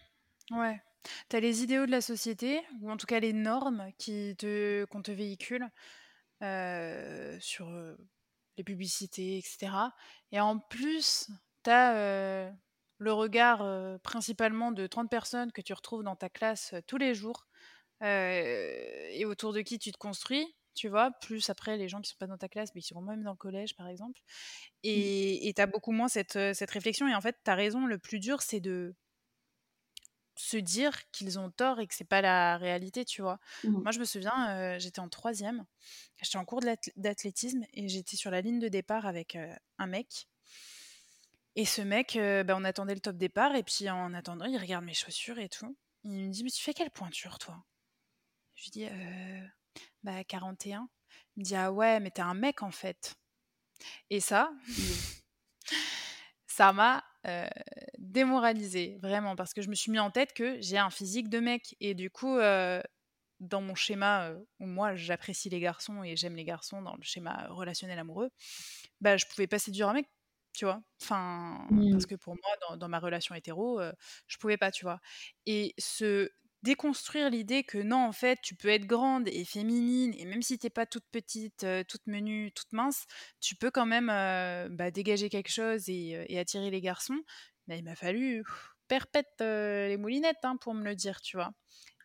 Ouais. T'as les idéaux de la société, ou en tout cas les normes qui te, qu'on te véhicule sur les publicités, etc. Et en plus, tu as le regard principalement de 30 personnes que tu retrouves dans ta classe tous les jours et autour de qui tu te construis, tu vois, plus après les gens qui sont pas dans ta classe, mais qui sont même dans le collège, par exemple. Mmh. Et tu as beaucoup moins cette, cette réflexion. Et en fait, tu as raison, le plus dur, c'est de se dire qu'ils ont tort et que c'est pas la réalité, tu vois. Mmh. Moi, je me souviens, j'étais en troisième, j'étais en cours d'athlétisme et j'étais sur la ligne de départ avec un mec. Et ce mec, bah, on attendait le top départ et puis en attendant, il regarde mes chaussures et tout. Il me dit, mais tu fais quelle pointure, toi? Je lui dis, bah 41. Il me dit, ah ouais, mais t'es un mec en fait. Et ça, mmh. <laughs> ça m'a euh, démoralisée, vraiment, parce que je me suis mis en tête que j'ai un physique de mec. Et du coup, euh, dans mon schéma euh, où moi j'apprécie les garçons et j'aime les garçons, dans le schéma relationnel amoureux, bah, je pouvais pas séduire un mec, tu vois. Enfin, parce mmh. que pour moi, dans, dans ma relation hétéro, je pouvais pas, tu vois. Et ce déconstruire l'idée que non, en fait, tu peux être grande et féminine, et même si t'es pas toute petite, toute menue, toute mince, tu peux quand même bah, dégager quelque chose et, attirer les garçons. Mais il m'a fallu perpète les moulinettes hein, pour me le dire, tu vois?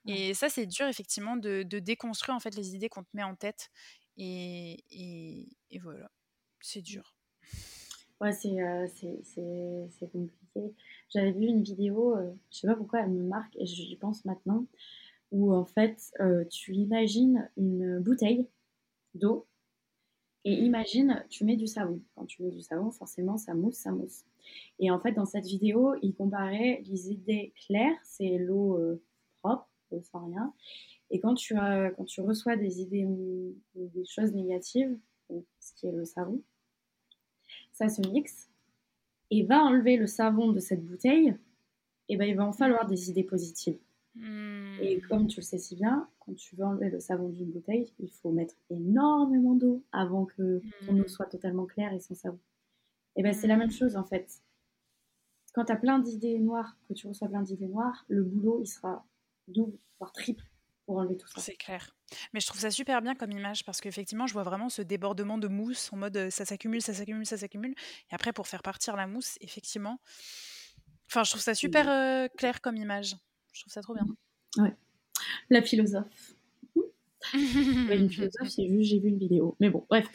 Et ça, c'est dur, effectivement, de, déconstruire en fait les idées qu'on te met en tête. Et, et, voilà, c'est dur. Ouais, c'est compliqué. J'avais vu une vidéo, euh, je sais pas pourquoi elle me marque et j'y pense maintenant, où en fait euh, tu imagines une bouteille d'eau et imagine tu mets du savon. Quand tu mets du savon, forcément ça mousse, ça mousse. Et en fait dans cette vidéo, il comparait les idées claires, c'est l'eau euh, propre, sans rien. Et quand tu, as, quand tu reçois des idées, des choses négatives, ce qui est le savon, ça se mixe et va enlever le savon de cette bouteille, et ben il va en falloir des idées positives. Hmm. Et comme tu le sais si bien, quand tu veux enlever le savon d'une bouteille, il faut mettre énormément d'eau avant que ton eau hmm. soit totalement claire et sans savon. Et ben c'est la même hmm. chose en fait. Quand tu as plein d'idées noires, que tu reçois plein d'idées noires, le boulot il sera double, voire triple enlever tout ça. C'est clair. Mais je trouve ça super bien comme image parce qu'effectivement, je vois vraiment ce débordement de mousse en mode euh, ça s'accumule, ça s'accumule, ça s'accumule. Et après, pour faire partir la mousse, effectivement. Enfin, je trouve ça super euh, clair comme image. Je trouve ça trop bien. Ouais. La philosophe. <laughs> une philosophe, c'est juste j'ai vu une vidéo. Mais bon, bref.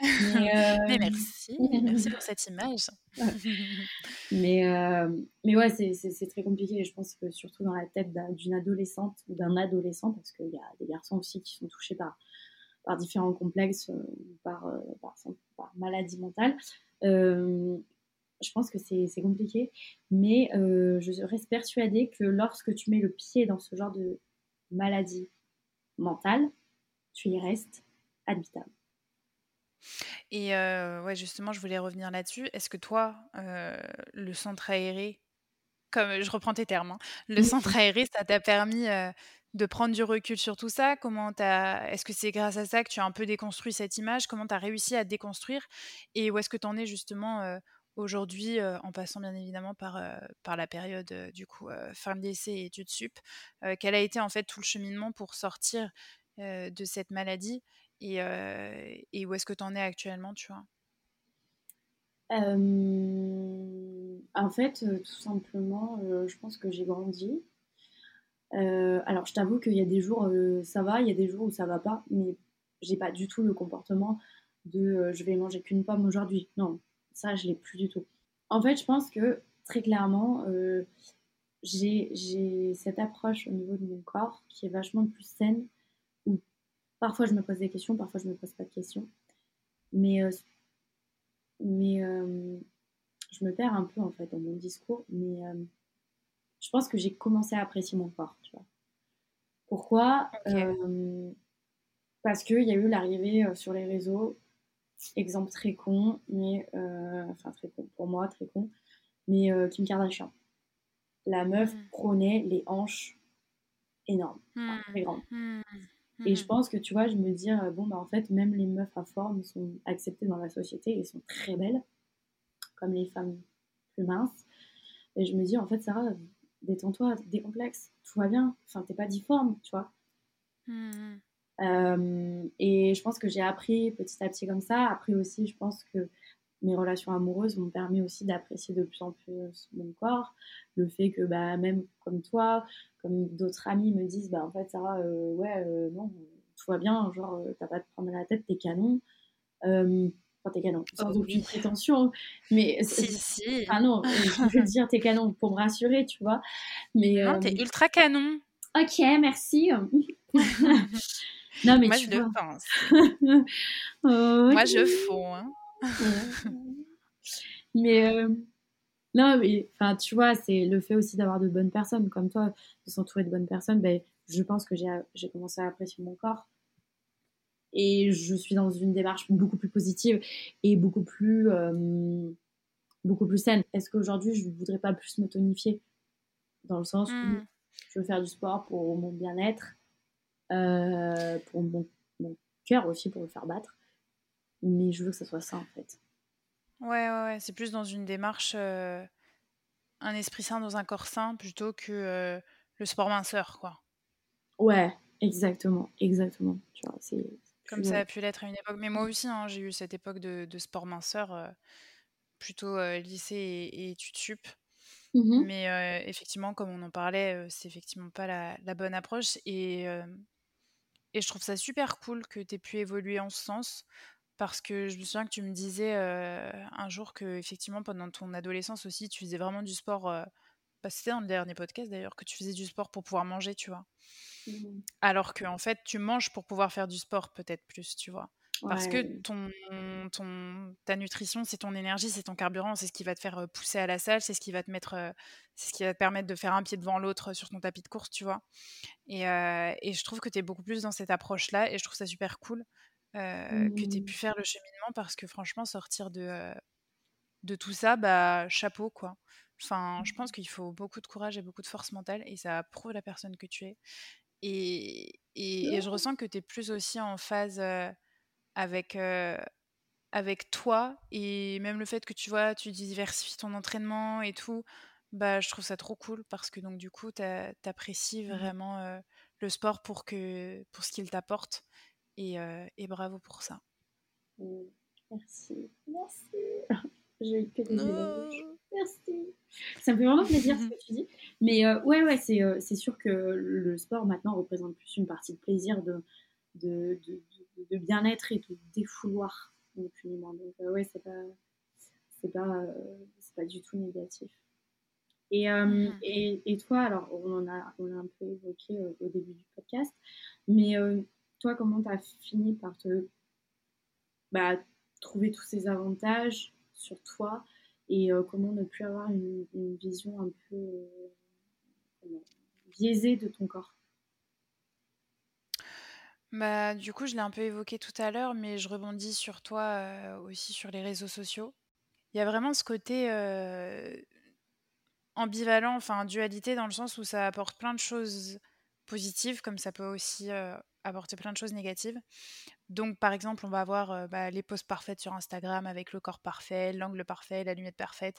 <laughs> Mais, euh, merci, merci pour cette image. <laughs> <laughs> mais, euh, mais ouais, c'est très compliqué. Je pense que surtout dans la tête d'une adolescente ou d'un adolescent, parce qu'il y a des garçons aussi qui sont touchés par, par différents complexes, euh, par, par, par, maladie mentale. je pense que c'est compliqué, mais je reste persuadée que lorsque tu mets le pied dans ce genre de maladie mentale, tu y restes habitable. Et ouais, justement, je voulais revenir là-dessus. Est-ce que toi, le centre aéré, comme je reprends tes termes, hein, le centre aéré, ça t'a permis de prendre du recul sur tout ça? Comment Est-ce que c'est grâce à ça que tu as un peu déconstruit cette image? Comment tu as réussi à déconstruire? Et où est-ce que tu en es justement aujourd'hui, en passant bien évidemment par, par la période du coup fin de lycée et études sup Quel a été en fait tout le cheminement pour sortir de cette maladie? Et, où est-ce que tu en es actuellement, tu vois? En fait, tout simplement, je pense que j'ai grandi. alors, je t'avoue qu'il y a des jours, ça va, il y a des jours où ça va pas, mais j'ai pas du tout le comportement de je vais manger qu'une pomme aujourd'hui. Non, ça, je l'ai plus du tout. En fait, je pense que très clairement, j'ai cette approche au niveau de mon corps qui est vachement plus saine Parfois, je me pose des questions, parfois, je ne me pose pas de questions. Mais, euh, mais euh, je me perds un peu, en fait, dans mon discours. Mais euh, je pense que j'ai commencé à apprécier mon corps, tu vois. Pourquoi Parce qu'il y a eu l'arrivée sur les réseaux, exemple très con, mais... enfin, très con, pour moi, très con, mais Kim Kardashian. La meuf hmm. prônait les hanches énormes, très grandes. Et je mmh. pense que tu vois, je me dis, euh, bon, bah en fait, même les meufs à forme sont acceptées dans la société et sont très belles, comme les femmes plus minces. Et je me dis, en fait, Sarah, détends-toi, décomplexe, tout va bien, enfin, t'es pas difforme, tu vois. Mmh. Euh, et je pense que j'ai appris petit à petit comme ça. Après aussi, je pense que mes relations amoureuses m'ont permis aussi d'apprécier de plus en plus mon corps. Le fait que, bah, même comme toi, comme d'autres amis me disent, bah, en fait, Sarah, euh, ouais, euh, non, tout va bien, genre, euh, t'as pas de prendre la tête, t'es canon. enfin, t'es canon, sans oh, aucune prétention. Mais, <laughs> si, si. <laughs> Ah non, <laughs> je veux dire, t'es canon pour me rassurer, tu vois. Mais, non, t'es ultra canon. Ok, merci. non, mais Moi, tu je pense. Moi, je fonds. Hein. Mais euh, non, mais enfin, tu vois, c'est le fait aussi d'avoir de bonnes personnes comme toi, de s'entourer de bonnes personnes. Ben, je pense que j'ai commencé à apprécier mon corps et je suis dans une démarche beaucoup plus positive et beaucoup plus euh, beaucoup plus saine. Est-ce qu'aujourd'hui je ne voudrais pas plus me tonifier? Dans le sens où hmm. je veux faire du sport pour mon bien-être, euh, pour mon, mon cœur aussi pour le faire battre mais je veux que ça soit ça en fait. Ouais, ouais, ouais. c'est plus dans une démarche, euh, un esprit sain dans un corps sain plutôt que euh, le sport minceur, quoi. Ouais, exactement, exactement. Tu vois, c'est comme ça a pu l'être à une époque. Mais moi aussi, hein, j'ai eu cette époque de, de sport minceur, euh, plutôt lycée et, études sup. Mmh mais effectivement, comme on en parlait, c'est effectivement pas la, la bonne approche. Et, et je trouve ça super cool que tu aies pu évoluer en ce sens. Parce que je me souviens que tu me disais un jour que effectivement pendant ton adolescence aussi, tu faisais vraiment du sport. Bah, c'était dans le dernier podcast d'ailleurs que tu faisais du sport pour pouvoir manger, tu vois? Mmh. Alors que en fait, tu manges pour pouvoir faire du sport peut-être plus, tu vois? Parce que ton, ton, ta nutrition, c'est ton énergie, c'est ton carburant, c'est ce qui va te faire pousser à la salle, c'est ce qui va te mettre, c'est ce qui va te permettre de faire un pied devant l'autre sur ton tapis de course, tu vois? Et, et je trouve que tu es beaucoup plus dans cette approche-là et je trouve ça super cool que tu aies mmh. pu faire le cheminement parce que franchement, sortir de, de tout ça, bah, chapeau quoi. Enfin, je pense mmh. qu'il faut beaucoup de courage et beaucoup de force mentale et ça prouve la personne que tu es. Et, et, je ressens que tu es plus aussi en phase avec, avec toi et même le fait que tu vois, tu diversifies ton entraînement et tout, bah, je trouve ça trop cool parce que donc du coup, tu apprécies mmh. vraiment le sport pour, que, pour ce qu'il t'apporte et, et, bravo pour ça. Mmh. Merci, merci. <laughs> J'ai eu que des Merci. Ça me fait vraiment plaisir ce que tu dis. Mais ouais, ouais, c'est, c'est sûr que le sport maintenant représente plus une partie de plaisir de, de, de, bien-être et de défouloir. Donc, ouais, c'est pas, c'est pas, c'est pas du tout négatif. Et, mmh. et, et, toi, alors, on, en a, on a un peu évoqué au début du podcast, mais toi, comment tu as fini par te bah, trouver tous ces avantages sur toi et euh, comment ne plus avoir une, vision un peu euh, biaisée de ton corps? Bah, du coup, je l'ai un peu évoqué tout à l'heure, mais je rebondis sur toi euh, aussi sur les réseaux sociaux. Il y a vraiment ce côté ambivalent, enfin dualité, dans le sens où ça apporte plein de choses positives, comme ça peut aussi apporter plein de choses négatives. Donc, par exemple, on va avoir bah, les poses parfaites sur Instagram avec le corps parfait, l'angle parfait, la lumière parfaite,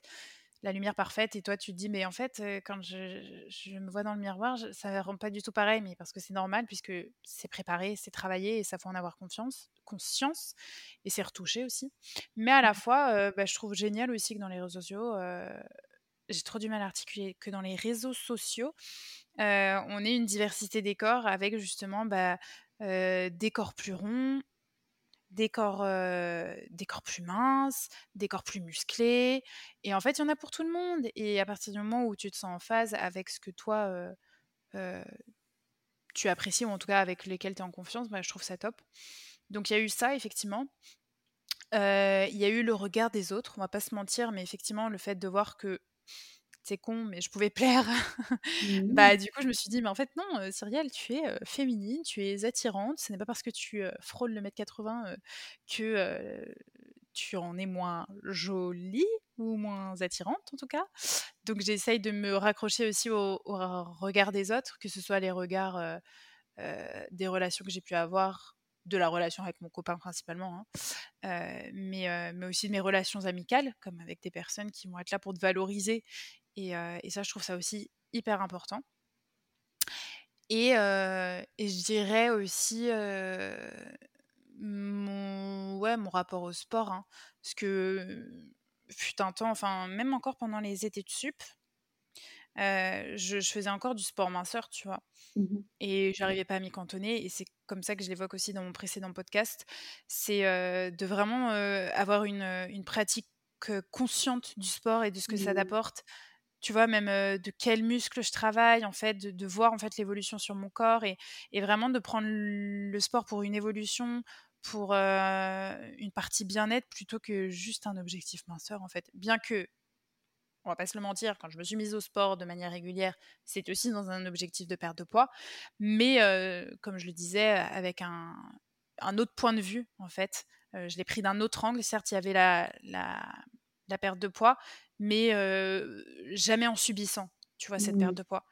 la lumière parfaite. Et toi, tu te dis, mais en fait, quand je, me vois dans le miroir, ça ne rend pas du tout pareil, mais parce que c'est normal, puisque c'est préparé, c'est travaillé, et ça faut en avoir confiance, conscience, et c'est retouché aussi. Mais à la mmh. fois, bah, je trouve génial aussi que dans les réseaux sociaux, j'ai trop du mal à articuler, que dans les réseaux sociaux, on ait une diversité des corps avec justement bah, des corps plus ronds, des corps, des corps plus minces, des corps plus musclés. Et en fait, il y en a pour tout le monde. Et à partir du moment où tu te sens en phase avec ce que toi, tu apprécies, ou en tout cas avec lesquels tu es en confiance, bah, je trouve ça top. Donc il y a eu ça, effectivement. Il y a eu le regard des autres, on va pas se mentir, mais effectivement, le fait de voir que c'est con, mais je pouvais <laughs> plaire. Mmh. bah, du coup, je me suis dit, mais en fait, non, euh, Cyrielle, tu es féminine, tu es attirante. Ce n'est pas parce que tu frôles le mètre 80 que tu en es moins jolie ou moins attirante, en tout cas. Donc, j'essaye de me raccrocher aussi au, regard des autres, que ce soit les regards des relations que j'ai pu avoir de la relation avec mon copain principalement, hein. mais, mais aussi de mes relations amicales, comme avec des personnes qui vont être là pour te valoriser et, ça, je trouve ça aussi hyper important. Et, je dirais aussi mon, ouais, mon rapport au sport. Hein, parce que fut un temps, enfin, même encore pendant les étés de sup, je, faisais encore du sport minceur, tu vois. Mmh et j'arrivais pas à m'y cantonner. Et c'est comme ça que je l'évoque aussi dans mon précédent podcast. C'est de vraiment avoir une, une, pratique consciente du sport et de ce que ça t'apporte tu vois, même de quels muscles je travaille, en fait, de, voir en fait l'évolution sur mon corps et, vraiment de prendre le sport pour une évolution, pour une partie bien-être plutôt que juste un objectif minceur, en fait. Bien que, on va pas se le mentir, quand je me suis mise au sport de manière régulière, c'est aussi dans un objectif de perte de poids, mais comme je le disais, avec un, autre point de vue, en fait. je l'ai pris d'un autre angle. Certes, il y avait la, la perte de poids, mais jamais en subissant, tu vois, cette perte mmh. de poids.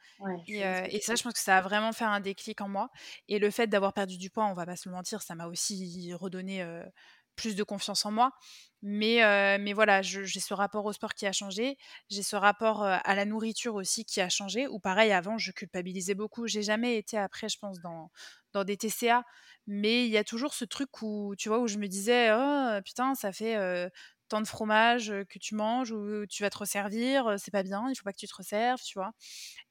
et, ça, je pense que ça a vraiment fait un déclic en moi. Et le fait d'avoir perdu du poids, on va pas se le mentir, ça m'a aussi redonné plus de confiance en moi. Mais, mais voilà, j'ai ce rapport au sport qui a changé. J'ai ce rapport à la nourriture aussi qui a changé. Ou pareil, avant, je culpabilisais beaucoup. J'ai jamais été après, je pense, dans, dans des TCA. Mais il y a toujours ce truc où, tu vois, où je me disais, oh putain, ça fait tant de fromage que tu manges ou tu vas te resservir, c'est pas bien, il faut pas que tu te resserves, tu vois.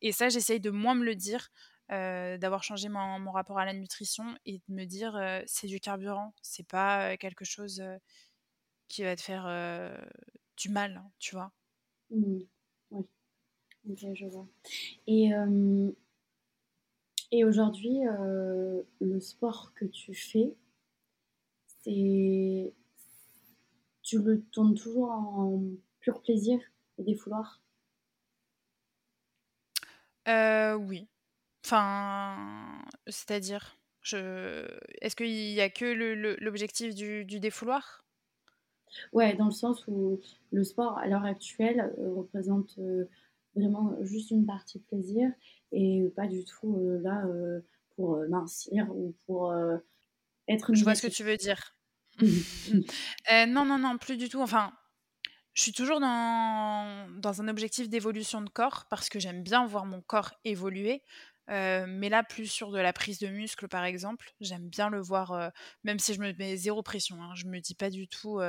Et ça, j'essaye de moins me le dire, d'avoir changé mon, rapport à la nutrition et de me dire c'est du carburant, c'est pas quelque chose qui va te faire du mal, hein, tu vois? Mmh. Oui, ok, je vois. Et, et aujourd'hui, le sport que tu fais, c'est tu le tournes toujours en pur plaisir et défouloir? Euh, Oui. Enfin, c'est-à-dire, je... est-ce qu'il n'y a que l'objectif du, défouloir? Ouais, dans le sens où le sport à l'heure actuelle euh, représente euh, vraiment juste une partie de plaisir et pas du tout euh, là pour mincir ou pour être. Je vois ce que tu veux dire. <laughs> <laughs> Non, non, non, plus du tout. Enfin, je suis toujours dans, dans un objectif d'évolution de corps parce que j'aime bien voir mon corps évoluer. Mais là, plus sur de la prise de muscle, par exemple, j'aime bien le voir, même si je me mets zéro pression. Hein, je me dis pas du tout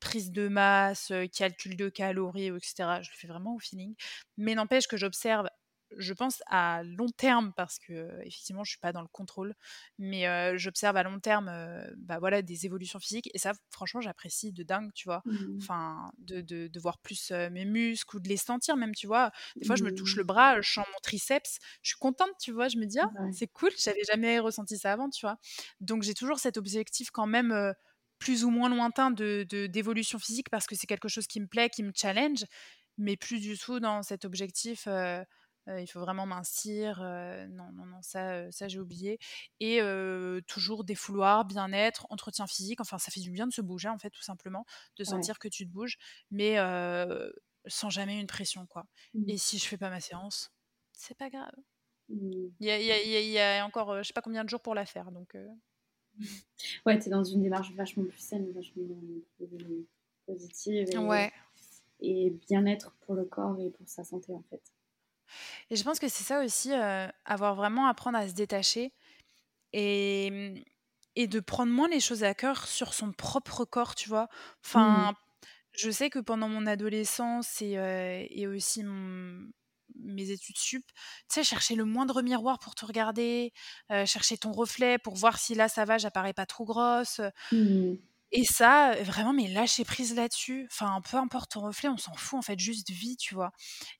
prise de masse, calcul de calories, etc. Je le fais vraiment au feeling. Mais n'empêche que j'observe je pense à long terme parce que effectivement je suis pas dans le contrôle, mais j'observe à long terme, bah voilà des évolutions physiques et ça franchement j'apprécie de dingue, tu vois. Mmh. Enfin de, de, de, voir plus mes muscles ou de les sentir même, tu vois. Des fois je me touche le bras, je sens mon triceps, je suis contente, tu vois. Je me dis ah c'est cool, j'avais jamais ressenti ça avant, tu vois. Donc j'ai toujours cet objectif quand même plus ou moins lointain de d'évolution physique parce que c'est quelque chose qui me plaît, qui me challenge, mais plus du tout dans cet objectif. Il faut vraiment mincir. non, non, non, ça, ça j'ai oublié. Et toujours des fouloirs, bien-être, entretien physique. Enfin, ça fait du bien de se bouger, en fait, tout simplement, de sentir que tu te bouges, mais sans jamais une pression, quoi. Mmh. Et si je fais pas ma séance, c'est pas grave. Mmh. Il y, a, y, y, a, encore, je sais pas combien de jours pour la faire, donc. Ouais, tu es dans une démarche vachement plus saine, vachement positive. Et, ouais. Et bien-être pour le corps et pour sa santé, en fait. Et je pense que c'est ça aussi, euh, avoir vraiment apprendre à se détacher et, et de prendre moins les choses à cœur sur son propre corps, tu vois. Enfin, mmh. je sais que pendant mon adolescence et, euh, et aussi mon, mes études sup, tu sais, chercher le moindre miroir pour te regarder, euh, chercher ton reflet pour voir si là ça va, j'apparais pas trop grosse. Mmh. Et ça, vraiment, mais lâcher prise là-dessus. Enfin, peu importe ton reflet, on s'en fout en fait, juste vie, tu vois.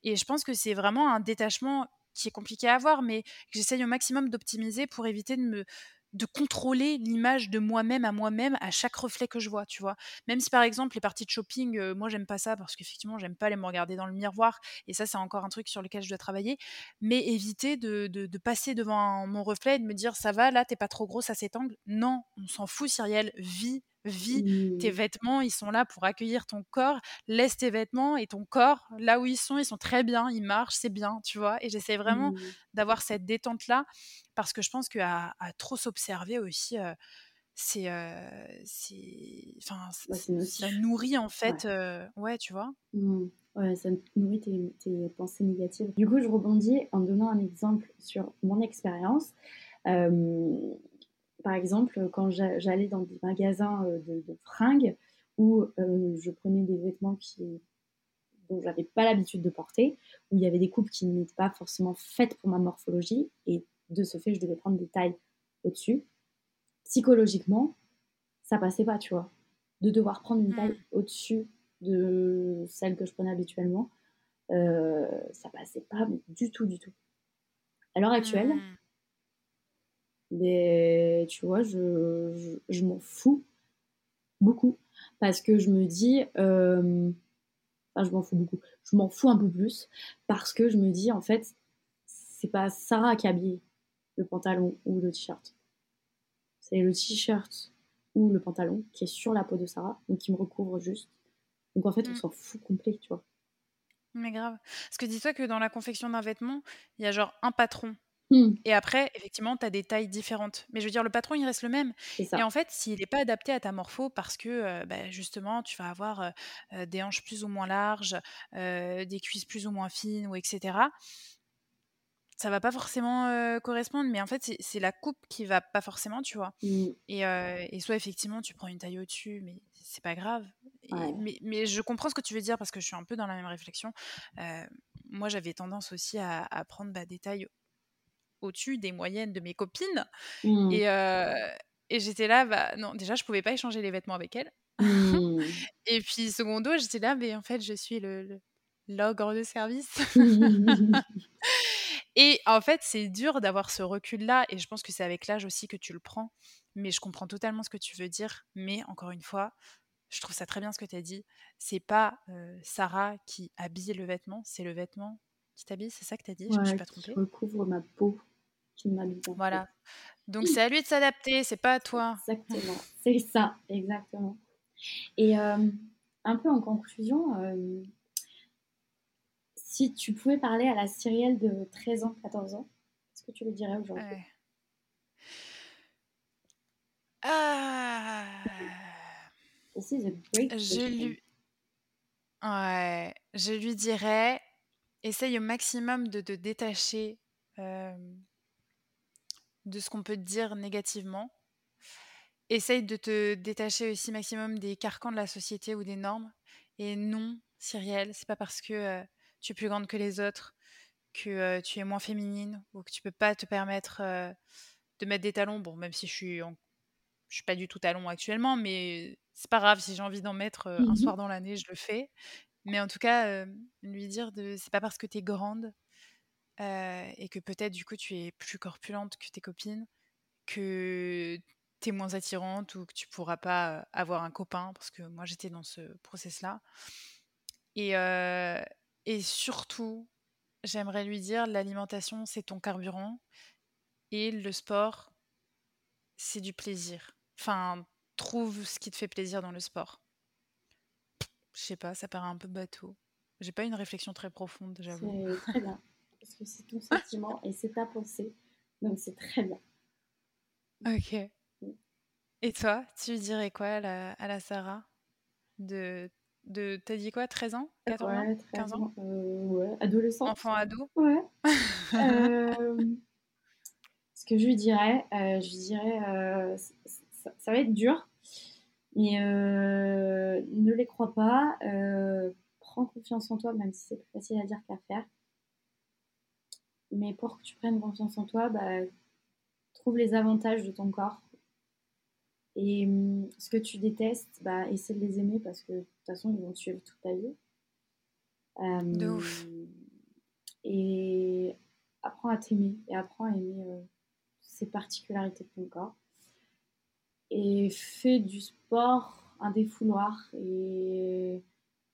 Et je pense que c'est vraiment un détachement qui est compliqué à avoir, mais que j'essaye au maximum d'optimiser pour éviter de me de contrôler l'image de moi-même à moi-même à chaque reflet que je vois, tu vois. Même si par exemple les parties de shopping, euh, moi j'aime pas ça parce qu'effectivement j'aime pas aller me regarder dans le miroir et ça c'est encore un truc sur lequel je dois travailler, mais éviter de, de, passer devant mon reflet et de me dire ça va là t'es pas trop gros à cet angle. Non, on s'en fout Cyrielle, vis Vis tes mmh. vêtements, ils sont là pour accueillir ton corps. Laisse tes vêtements et ton corps là où ils sont, ils sont très bien, ils marchent, c'est bien, tu vois? Et j'essaie vraiment mmh. d'avoir cette détente là parce que je pense qu'à à trop s'observer aussi, c'est, enfin, ça nourrit en fait, ouais, tu vois? Mmh. Ouais, ça nourrit tes, tes, pensées négatives. Du coup, je rebondis en donnant un exemple sur mon expérience par exemple, quand j'allais dans des magasins euh, de, fringues où euh, je prenais des vêtements qui, dont j'avais pas l'habitude de porter, où il y avait des coupes qui n'étaient pas forcément faites pour ma morphologie, et de ce fait, je devais prendre des tailles au-dessus. Psychologiquement, ça passait pas, tu vois. De devoir prendre une taille mmh. au-dessus de celle que je prenais habituellement, euh, ça passait pas du tout, du tout. À l'heure actuelle, mmh. Mais tu vois, je, je, m'en fous beaucoup. Parce que je me dis. Euh, enfin, je m'en fous beaucoup. Je m'en fous un peu plus. Parce que je me dis, en fait, c'est pas Sarah qui habille le pantalon ou le t-shirt. C'est le t-shirt ou le pantalon qui est sur la peau de Sarah, donc qui me recouvre juste. Donc en fait, on mm. s'en fout complet, tu vois. Mais grave. Parce que dis-toi que dans la confection d'un vêtement, il y a genre un patron Mmh. Et après, effectivement, tu as des tailles différentes. Mais je veux dire, le patron, il reste le même. Et en fait, s'il n'est pas adapté à ta morpho, parce que bah, justement, tu vas avoir des hanches plus ou moins larges, des cuisses plus ou moins fines, ou etc., ça va pas forcément correspondre. Mais en fait, c'est la coupe qui va pas forcément, tu vois. Mmh. Et, et, soit, effectivement, tu prends une taille au-dessus, mais c'est pas grave. mais, mais, je comprends ce que tu veux dire parce que je suis un peu dans la même réflexion. moi, j'avais tendance aussi à, à prendre bah, des tailles au-dessus des moyennes de mes copines. Mmh. Et, et j'étais là, bah non, déjà, je pouvais pas échanger les vêtements avec elles. Mmh. <laughs> et puis, secondo, j'étais là, mais en fait, je suis le, l'ogre de service. <laughs> <laughs> et en fait, c'est dur d'avoir ce recul-là, et je pense que c'est avec l'âge aussi que tu le prends. Mais je comprends totalement ce que tu veux dire. Mais encore une fois, je trouve ça très bien ce que tu as dit. C'est pas Sarah qui habille le vêtement, c'est le vêtement qui t'habille, c'est ça que tu as dit? Je me suis pas trompée. Qui recouvre ma peau. Voilà. Donc c'est à lui de s'adapter, c'est pas à toi. Exactement, <laughs> c'est ça, exactement. Et euh, un peu en conclusion, euh, si tu pouvais parler à la Cyrielle de 13 ans, 14 ans, qu'est-ce que tu lui dirais aujourd'hui? Ah... je lui... Ouais, je lui dirais, essaye au maximum de te détacher euh, de ce qu'on peut te dire négativement. Essaye de te détacher aussi maximum des carcans de la société ou des normes. Et non, Cyrielle, c'est pas parce que tu es plus grande que les autres que tu es moins féminine ou que tu peux pas te permettre de mettre des talons. Bon, même si je suis, je suis pas du tout talon actuellement, mais c'est pas grave si j'ai envie d'en mettre un Mmh soir dans l'année, je le fais. Mais en tout cas, lui dire de c'est pas parce que tu es grande et que peut-être du coup tu es plus corpulente que tes copines que tu es moins attirante ou que tu pourras pas avoir un copain parce que moi j'étais dans ce process là. Et, surtout, j'aimerais lui dire l'alimentation c'est ton carburant et le sport c'est du plaisir. Enfin, trouve ce qui te fait plaisir dans le sport. Je sais pas, ça paraît un peu bateau. J'ai pas une réflexion très profonde, j'avoue. Parce que c'est ton sentiment et c'est ta pensée. Donc c'est très bien. Ok. Et toi, tu dirais quoi à la, à la Sarah de, de T'as dit quoi 13 ans? 14 ans? 15 ans? euh, Ouais, adolescent. Enfant ado? Ouais. <laughs> euh, ce que je lui dirais, euh, je lui dirais, ça, ça, va être dur, mais ne les crois pas prends confiance en toi, même si c'est plus facile à dire qu'à faire. Mais pour que tu prennes confiance en toi, bah, trouve les avantages de ton corps. Et hum, ce que tu détestes, bah, essaie de les aimer parce que de toute façon, ils vont te suivre toute ta vie. de ouf. Et apprends à t'aimer et apprends à aimer euh, ces particularités de ton corps. Et fais du sport un défouloir et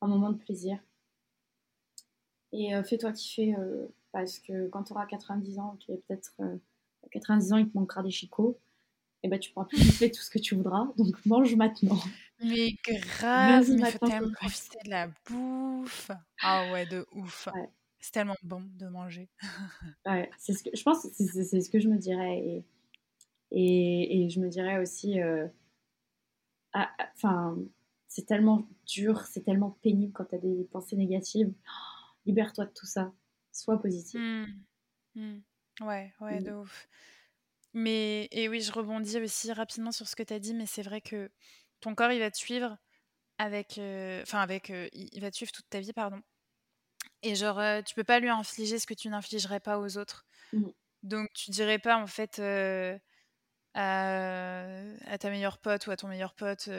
un moment de plaisir. Et euh, fais-toi kiffer euh, parce que quand tu auras 90 ans, qui est peut-être 90 ans, il te manquera des chicots, et ben tu pourras plus faire tout ce que tu voudras. Donc mange maintenant. Mais grave, il faut tellement profiter de la bouffe. Ah ouais, de ouf. C'est tellement bon de manger. <laughs> ouais, c'est ce que je pense, c'est ce que je me dirais et et, et je me dirais aussi, euh, ah, ah, enfin, c'est tellement dur, c'est tellement pénible quand tu as des pensées négatives. Libère-toi de tout ça, sois positif. Mmh. Mmh. Ouais, ouais, de ouf. Mais, et oui, je rebondis aussi rapidement sur ce que tu as dit, mais c'est vrai que ton corps, il va te suivre avec. Enfin, avec. il va te suivre toute ta vie, pardon. Et genre, tu peux pas lui infliger ce que tu n'infligerais pas aux autres. Mmh. Donc, tu dirais pas, en fait. À, ta meilleure pote ou à ton meilleur pote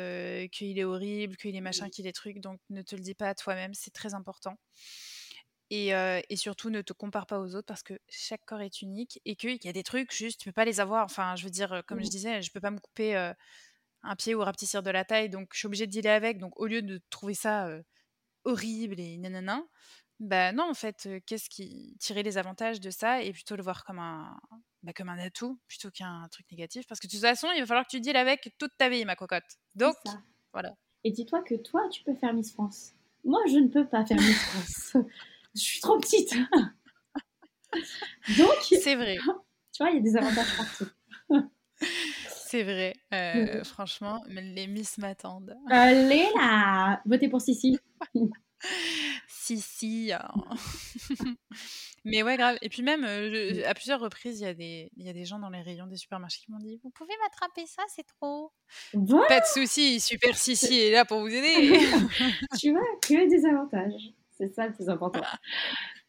qu'il est horrible, qu'il est machin, qu'il est truc. Donc ne te le dis pas à toi-même, c'est très important. Et, surtout, ne te compare pas aux autres parce que chaque corps est unique et qu'il y a des trucs, juste, tu peux pas les avoir. Enfin, je veux dire, comme je mmh. disais, je peux pas me couper un pied ou rapetissir de la taille, donc je suis obligée de dealer avec. Donc, au lieu de trouver ça horrible et nanana, bah non, en fait, qu'est-ce qui tirer les avantages de ça et plutôt le voir comme un, bah, comme un atout plutôt qu'un truc négatif? Parce que de toute façon, il va falloir que tu deals avec toute ta vie, ma cocotte. Donc, voilà. Et dis-toi que toi, tu peux faire Miss France. Moi, je ne peux pas faire Miss France. <laughs> <laughs> je suis trop petite. <laughs> Donc, c'est vrai. Tu vois, il y a des avantages partout. c'est vrai. Euh, franchement, les Miss m'attendent. Allez là Votez pour Sissi. Sissi. Hein. <laughs> Mais ouais, grave. Et puis même, mmh. à plusieurs reprises, il y, a des, y a des gens dans les rayons des supermarchés qui m'ont dit Vous pouvez m'attraper ça, c'est trop. Pas de souci, Super Sissi est là pour vous aider. <laughs> tu vois, que des avantages. C'est ça le plus important.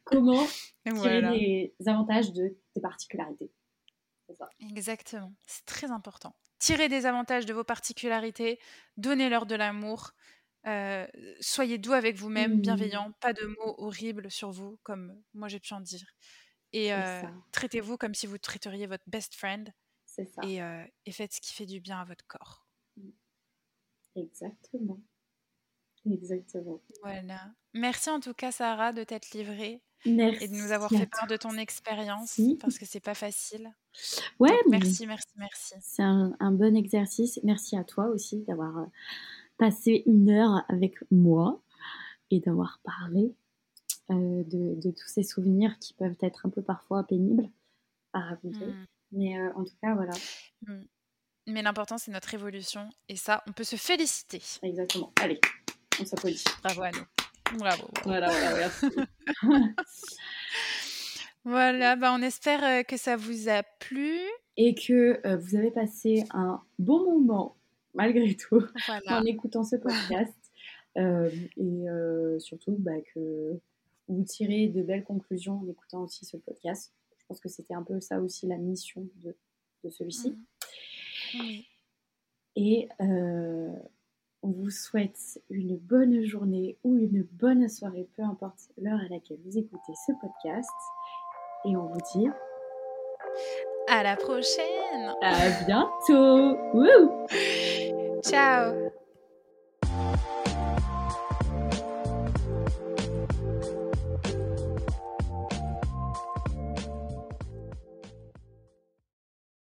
Comment tirer les avantages de tes particularités. Ça. Exactement, c'est très important. Tirez des avantages de vos particularités, donnez-leur de l'amour, euh, soyez doux avec vous-même, mmh. bienveillant, pas de mots horribles sur vous, comme moi j'ai pu en dire. Et euh, traitez-vous comme si vous traiteriez votre best friend. C'est ça. Et, euh, et, faites ce qui fait du bien à votre corps. Mmh. Exactement. Exactement. Voilà. Merci en tout cas, Sarah, de t'être livrée. Merci et de nous avoir fait part de ton expérience parce que c'est pas facile. Ouais, merci, merci, merci. C'est un, un, bon exercice. Merci à toi aussi d'avoir passer une heure avec moi et d'avoir parlé euh, de, tous ces souvenirs qui peuvent être un peu parfois pénibles à raconter. Hmm. Mais euh, en tout cas, voilà. Hmm. Mais l'important, c'est notre évolution. Et ça, on peut se féliciter. Exactement. Allez, on s'applaudit. Bravo à nous. Bravo. Voilà, voilà, merci. <laughs> voilà, bah on espère euh, que ça vous a plu. Et que vous avez passé un bon moment malgré tout <laughs> en écoutant ce podcast. Euh, et euh, surtout bah, que vous tirez de belles conclusions en écoutant aussi ce podcast. Je pense que c'était un peu ça aussi la mission de, celui-ci. Mmh. Et euh, vous souhaite une bonne journée ou une bonne soirée, peu importe l'heure à laquelle vous écoutez ce podcast. Et on vous dit à la prochaine. À bientôt. Ciao.